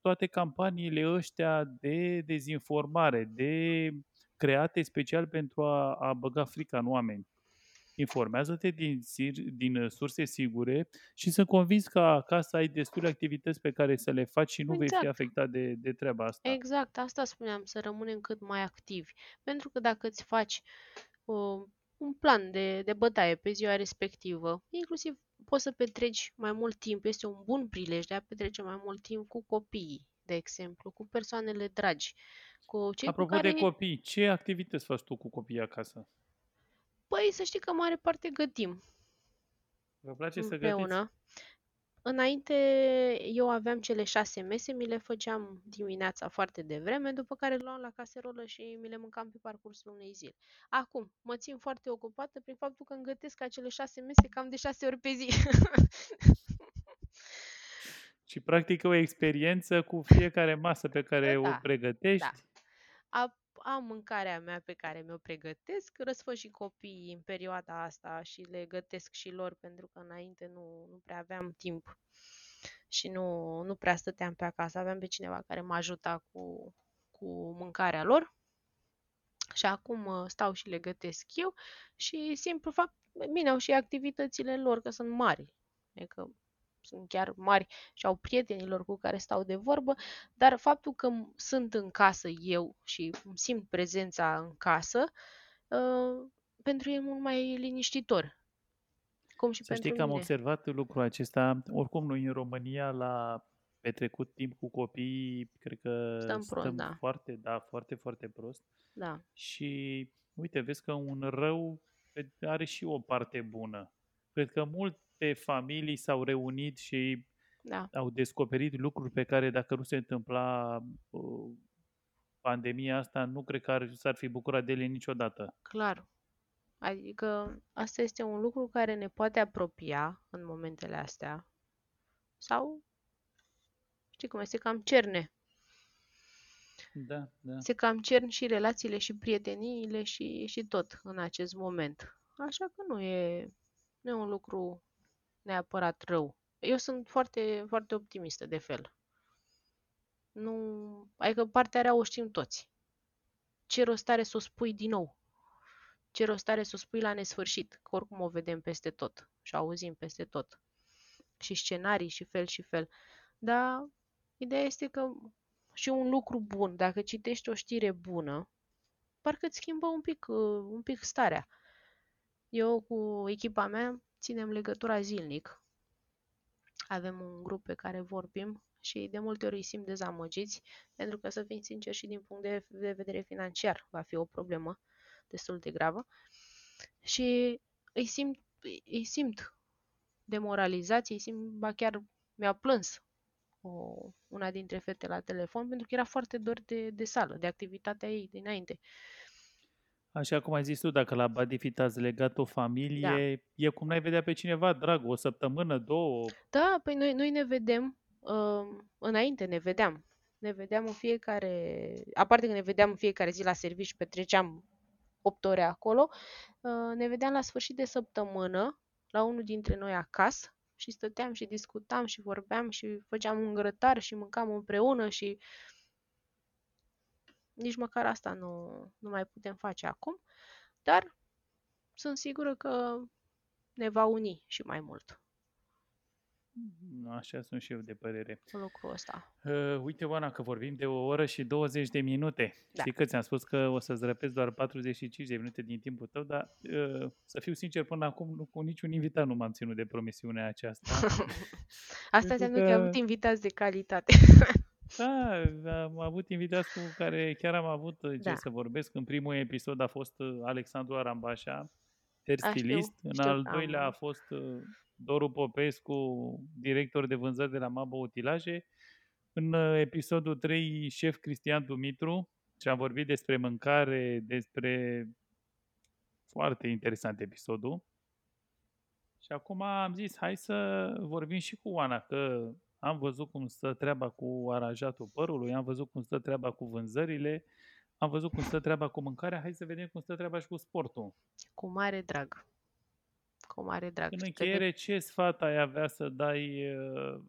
toate campaniile ăștia de dezinformare, de create special pentru a, a băga frica în oameni. Informează-te din, sir- din uh, surse sigure și sunt convins că acasă ai destule activități pe care să le faci și nu vei fi Exact. afectat de, de treaba asta. Exact, asta spuneam, să rămânem cât mai activi. Pentru că dacă îți faci uh, un plan de, de bătaie pe ziua respectivă, inclusiv poți să petreci mai mult timp, este un bun prilej de a petrece mai mult timp cu copiii, de exemplu, cu persoanele dragi, cu cei Apropo cu care... de copii, ce activități faci tu cu copiii acasă? Păi să știi că mare parte gătim Vă place să gătiți? Împreună. Înainte eu aveam cele șase mese, mi le făceam dimineața foarte devreme, după care le luam la caserolă și mi le mâncam pe parcursul unei zile. Acum, mă țin foarte ocupată prin faptul că îmi gătesc acele șase mese cam de șase ori pe zi. Și practic o experiență cu fiecare masă pe care Da, o pregătești. da. A, am mâncarea mea pe care mi-o pregătesc, răsfăș și copiii în perioada asta și le gătesc și lor pentru că înainte nu, nu prea aveam timp și nu, nu prea stăteam pe acasă. Aveam pe cineva care mă ajuta cu, cu mâncarea lor și acum uh, stau și le gătesc eu și simplu fapt, bine, au și activitățile lor, că sunt mari, adică sunt chiar mari și au prietenilor cu care stau de vorbă, dar faptul că m- sunt în casă eu și îmi simt prezența în casă, uh, pentru ei e mult mai liniștitor. Cum și Să știi pentru că am mine. observat lucrul acesta. Oricum noi în România la petrecut timp cu copiii, cred că Stăm stăm prost, da. foarte, da, foarte, foarte prost. Da, Și uite, vezi că un rău are și o parte bună. Cred că multe familii s-au reunit și da, au descoperit lucruri pe care dacă nu se întâmpla uh, pandemia asta, nu cred că ar, s-ar fi bucurat de ele niciodată. clar. Adică asta este un lucru care ne poate apropia în momentele astea. Sau, știi cum este, cam cerne. Da, da. Se cam cern și relațiile și prieteniile și, și tot în acest moment. Așa că nu e, nu e un lucru neapărat rău. Eu sunt foarte, foarte optimistă de fel. Nu... Adică partea rea o știm toți. Ce rost are să o spui din nou? Ce rost are să o spui la nesfârșit? Că oricum o vedem peste tot și auzim peste tot. Și scenarii și fel și fel. Dar ideea este că și un lucru bun, dacă citești o știre bună, parcă îți schimbă un pic, uh, un pic starea. Eu cu echipa mea ținem legătura zilnic. Avem un grup pe care vorbim și de multe ori îi simt dezamăgiți, pentru că, să fim sinceri, și din punct de vedere financiar va fi o problemă destul de gravă. Și îi simt, îi simt demoralizați, îi simt, ba chiar mi-a plâns o, una dintre fete la telefon pentru că era foarte dor de, de sală, de activitatea ei dinainte. Așa cum ai zis tu, dacă la Badifit ați legat o familie, da. e cum n-ai vedea pe cineva, drag, o săptămână, două. Da, păi noi, noi ne vedem, uh, înainte ne vedeam. Ne vedeam în fiecare, aparte că ne vedeam în fiecare zi la serviciu, petreceam 8 ore acolo, uh, ne vedeam la sfârșit de săptămână, la unul dintre noi acasă, și stăteam și discutam și vorbeam și făceam un grătar și mâncam împreună și nici măcar asta nu, nu mai putem face acum, dar sunt sigură că ne va uni și mai mult. Mm, așa sunt și eu de părere. Lucrul ăsta. Uh, uite, Oana, că vorbim de o oră și 20 de minute. Da. Știi că ți-am spus că o să-ți răpesc doar 45 de minute din timpul tău, dar uh, să fiu sincer, până acum nu, cu niciun invitat nu m-am ținut de promisiunea aceasta. Asta înseamnă că... că ai avut invitați de calitate. Da, am avut invitați cu care chiar am avut uh, ce da. să vorbesc. În primul episod a fost uh, Alexandru Arambașa, stilist. În știu, al doilea am... a fost uh, Doru Popescu, director de vânzări de la Mabo Utilaje. În episodul 3, șef Cristian Dumitru și am vorbit despre mâncare, despre foarte interesant episodul. Și acum am zis, hai să vorbim și cu Oana, că am văzut cum stă treaba cu aranjatul părului, am văzut cum stă treaba cu vânzările, am văzut cum stă treaba cu mâncarea, hai să vedem cum stă treaba și cu sportul. Cu mare drag. Cu mare drag. În încheiere, ce sfat ai avea să dai uh,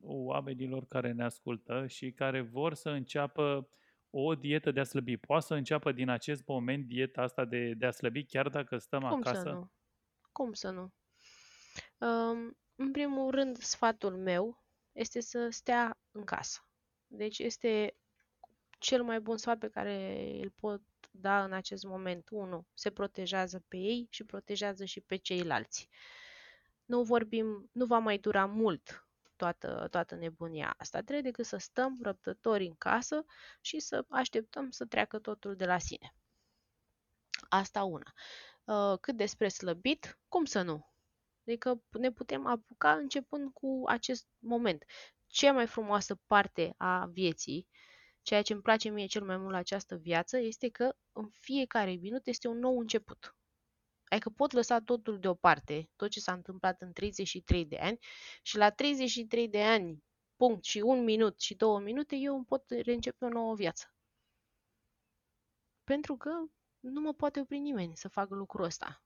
oamenilor care ne ascultă și care vor să înceapă o dietă de a slăbi? Poate să înceapă din acest moment dieta asta de, de a slăbi chiar dacă stăm Cum acasă? Să nu? Cum să nu? Um, în primul rând, sfatul meu este să stea în casă. Deci este cel mai bun sfat pe care îl pot da în acest moment. 1. Se protejează pe ei și protejează și pe ceilalți. Nu vorbim, nu va mai dura mult toată, toată nebunia asta. Trebuie decât să stăm răbdători în casă și să așteptăm să treacă totul de la sine. Asta una. Uh, cât despre slăbit, cum să nu? Adică ne putem apuca începând cu acest moment. Cea mai frumoasă parte a vieții, ceea ce îmi place mie cel mai mult la această viață, este că în fiecare minut este un nou început. Adică pot lăsa totul deoparte, tot ce s-a întâmplat în 33 de ani și la 33 de ani, punct, și un minut și două minute, eu îmi pot reîncepe o nouă viață. Pentru că nu mă poate opri nimeni să facă lucrul ăsta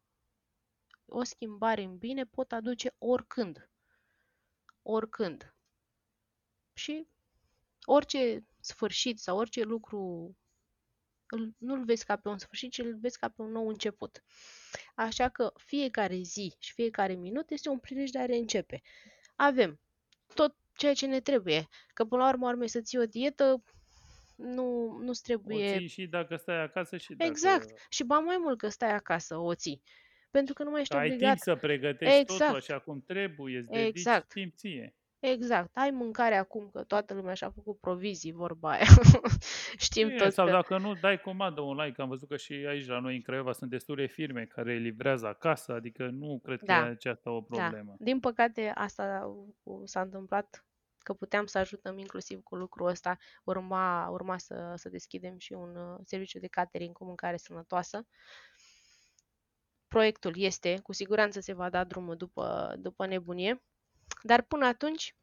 o schimbare în bine pot aduce oricând. Oricând. Și orice sfârșit sau orice lucru nu-l vezi ca pe un sfârșit, ci îl vezi ca pe un nou început. Așa că fiecare zi și fiecare minut este un prilej de a reîncepe. Avem tot ceea ce ne trebuie. Că până la urmă, urmă să ții o dietă, nu, nu-ți trebuie... O ții și dacă stai acasă și dacă... Exact. Și ba mai mult că stai acasă, o ții pentru că nu mai ești ai obligat. timp să pregătești exact. totul așa cum trebuie, îți dedici exact. timp ție. Exact. Ai mâncare acum, că toată lumea și-a făcut provizii, vorba aia. Știm e, toți Sau că... dacă nu, dai comandă online, că am văzut că și aici la noi în Craiova sunt destule firme care livrează acasă, adică nu cred da. că e aceasta o da. problemă. Da. Din păcate, asta s-a întâmplat că puteam să ajutăm inclusiv cu lucrul ăsta. Urma, urma să, să deschidem și un uh, serviciu de catering cu mâncare sănătoasă proiectul este, cu siguranță se va da drumul după, după nebunie, dar până atunci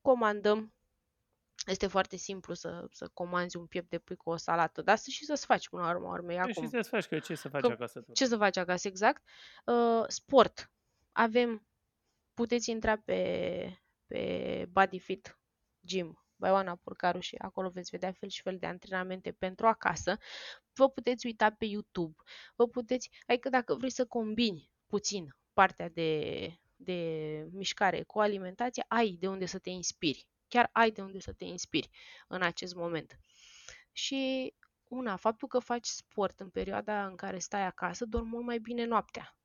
comandăm. Este foarte simplu să, să comanzi un piept de pui cu o salată, dar și să-ți faci până la urmă urmei. Păi acum. Și să-ți faci, că ce să faci că, acasă? Tot. Ce să faci acasă, exact. Uh, sport. Avem, puteți intra pe, pe Bodyfit Gym Baioana Purcaru și acolo veți vedea fel și fel de antrenamente pentru acasă. Vă puteți uita pe YouTube, vă puteți, adică dacă vrei să combini puțin partea de, de mișcare cu alimentație, ai de unde să te inspiri. Chiar ai de unde să te inspiri în acest moment. Și una, faptul că faci sport în perioada în care stai acasă, dormi mult mai bine noaptea.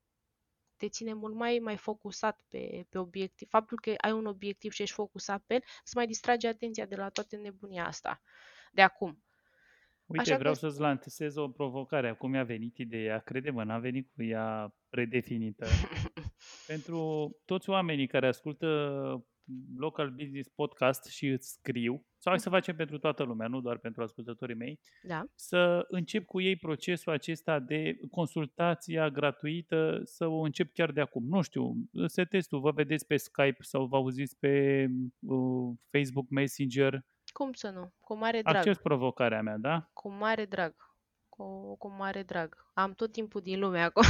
Te ține mult mai, mai focusat pe, pe obiectiv. Faptul că ai un obiectiv și ești focusat pe el, îți mai distrage atenția de la toată nebunia asta de acum. Uite, Așa vreau că- să-ți lansez o provocare. Acum mi-a venit ideea, crede-mă, n-am venit cu ea predefinită. Pentru toți oamenii care ascultă Local Business Podcast și îți scriu, sau hai să facem pentru toată lumea, nu doar pentru ascultătorii mei, Da, să încep cu ei procesul acesta de consultația gratuită, să o încep chiar de acum. Nu știu, setezi tu, vă vedeți pe Skype sau vă auziți pe uh, Facebook Messenger. cum să nu? Cu mare drag. Accept provocarea mea, da? Cu mare drag. Cu, cu mare drag. Am tot timpul din lume acum.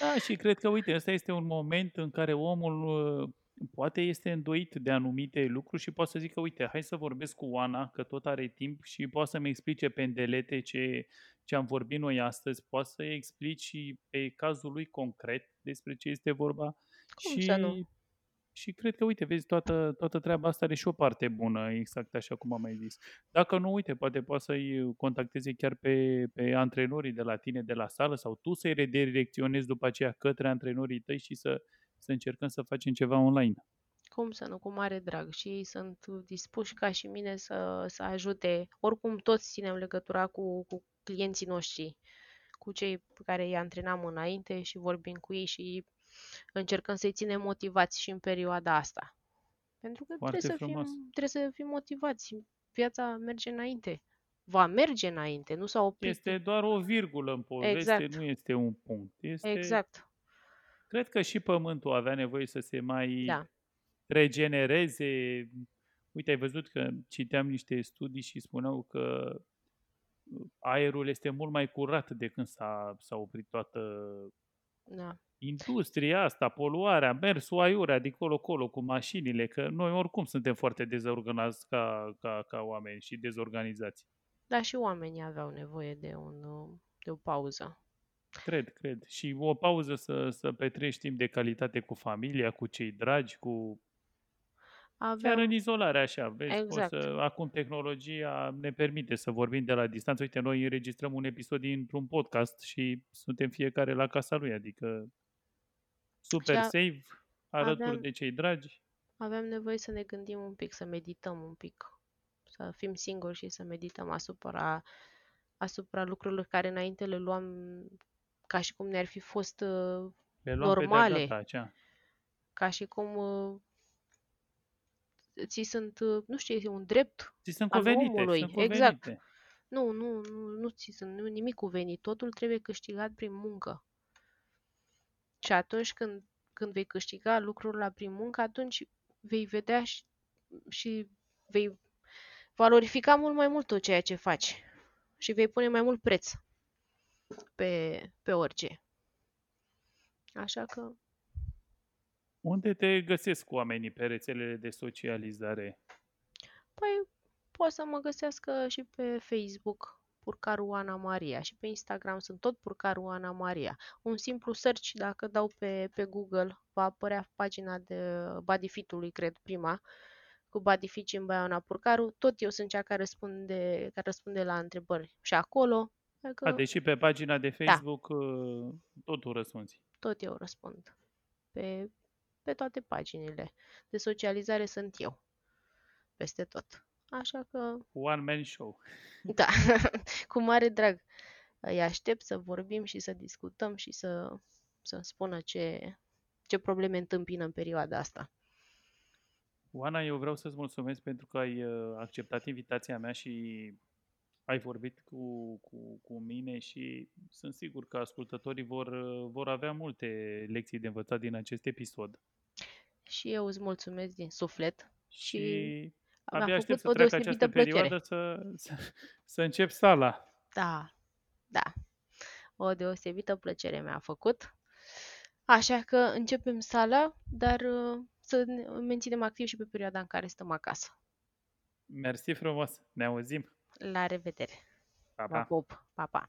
Da, și cred că, uite, ăsta este un moment în care omul uh, poate este îndoit de anumite lucruri și poate să zică, uite, hai să vorbesc cu Oana, că tot are timp și poate să-mi explice pe îndelete ce, ce am vorbit noi astăzi, poate să explici și pe cazul lui concret despre ce este vorba. Cum și, să nu? și cred că, uite, vezi, toată, toată treaba asta are și o parte bună, exact așa cum am mai zis. Dacă nu, uite, poate poate să-i contacteze chiar pe, pe antrenorii de la tine, de la sală, sau tu să-i redirecționezi după aceea către antrenorii tăi și să, să încercăm să facem ceva online. Cum să nu? Cu mare drag. Și ei sunt dispuși ca și mine să, să ajute. Oricum toți ținem legătura cu, cu clienții noștri, cu cei pe care îi antrenam înainte și vorbim cu ei și încercăm să-i ținem motivați și în perioada asta. Pentru că Foarte trebuie să, fim, frumos. trebuie să fim motivați. Viața merge înainte. Va merge înainte, nu s-a oprit. Este doar o virgulă în poveste, Exact. nu este un punct. Este, Exact. Cred că și pământul avea nevoie să se mai Da. regenereze. Uite, ai văzut că citeam niște studii și spuneau că aerul este mult mai curat de când s-a, s-a oprit toată Da. industria asta, poluarea, mersul aiurea de colo-colo cu mașinile, că noi oricum suntem foarte dezorganizați ca, ca, ca oameni și dezorganizați. Dar și oamenii aveau nevoie de, un, uh, de o pauză. Cred, cred. Și o pauză să, să petrești timp de calitate cu familia, cu cei dragi, cu Chiar Aveam, în izolare, așa, vezi, Exact. poți să, acum tehnologia ne permite să vorbim de la distanță. Uite, noi înregistrăm un episod dintr-un podcast și suntem fiecare la casa lui, adică super Și a- safe, alături aveam- de cei dragi. aveam nevoie să ne gândim un pic, să medităm un pic, să fim singuri și să medităm asupra, asupra lucrurilor care înainte le luam ca și cum ne-ar fi fost uh, Le luăm pe normale. de-a gata, acea. ca și cum uh, ți sunt, uh, nu știu, este un drept. Ți sunt Al cuvenite, omului, sunt exact. cuvenite. Nu, nu, nu, nu ți sunt nu, nimic cuvenit. Totul trebuie câștigat prin muncă. Și atunci când, când vei câștiga lucrurile prin muncă, atunci vei vedea și, și vei valorifica mult mai mult tot ceea ce faci. Și vei pune mai mult preț pe, pe orice. Așa că Unde te găsesc oamenii pe rețelele de socializare? Păi, poate să mă găsească și pe Facebook, Purcaru Ana Maria, și pe Instagram sunt tot Purcaru Ana Maria. Un simplu search, dacă dau pe, pe Google, va apărea pagina de Bodyfit-ului, cred, prima, cu Bodyfit și în Baiana Purcaru. Tot eu sunt cea care răspunde, care răspunde la întrebări. Și acolo, adică A, deși pe pagina de Facebook uh, totul răspunzi. tot eu răspund. Pe, pe toate paginile de socializare sunt eu. Peste tot. Așa că One man show. Da, cu mare drag. Îi aștept să vorbim și să discutăm și să, să spună ce, ce probleme întâmpină în perioada asta. Oana, eu vreau să-ți mulțumesc pentru că ai uh, acceptat invitația mea și ai vorbit cu, cu, cu mine și sunt sigur că ascultătorii vor, uh, vor avea multe lecții de învățat din acest episod. Și eu îți mulțumesc din suflet și Și mi-a abia aștept făcut să o treacă deosebită această plăcere. perioadă să, să, să încep sala. Da, da, o deosebită plăcere mi-a făcut. Așa că începem sala, dar uh, să ne menținem activ și pe perioada în care stăm acasă. Mersi frumos, ne auzim. La revedere. Pa, Vă pa. pup. Pa, pa.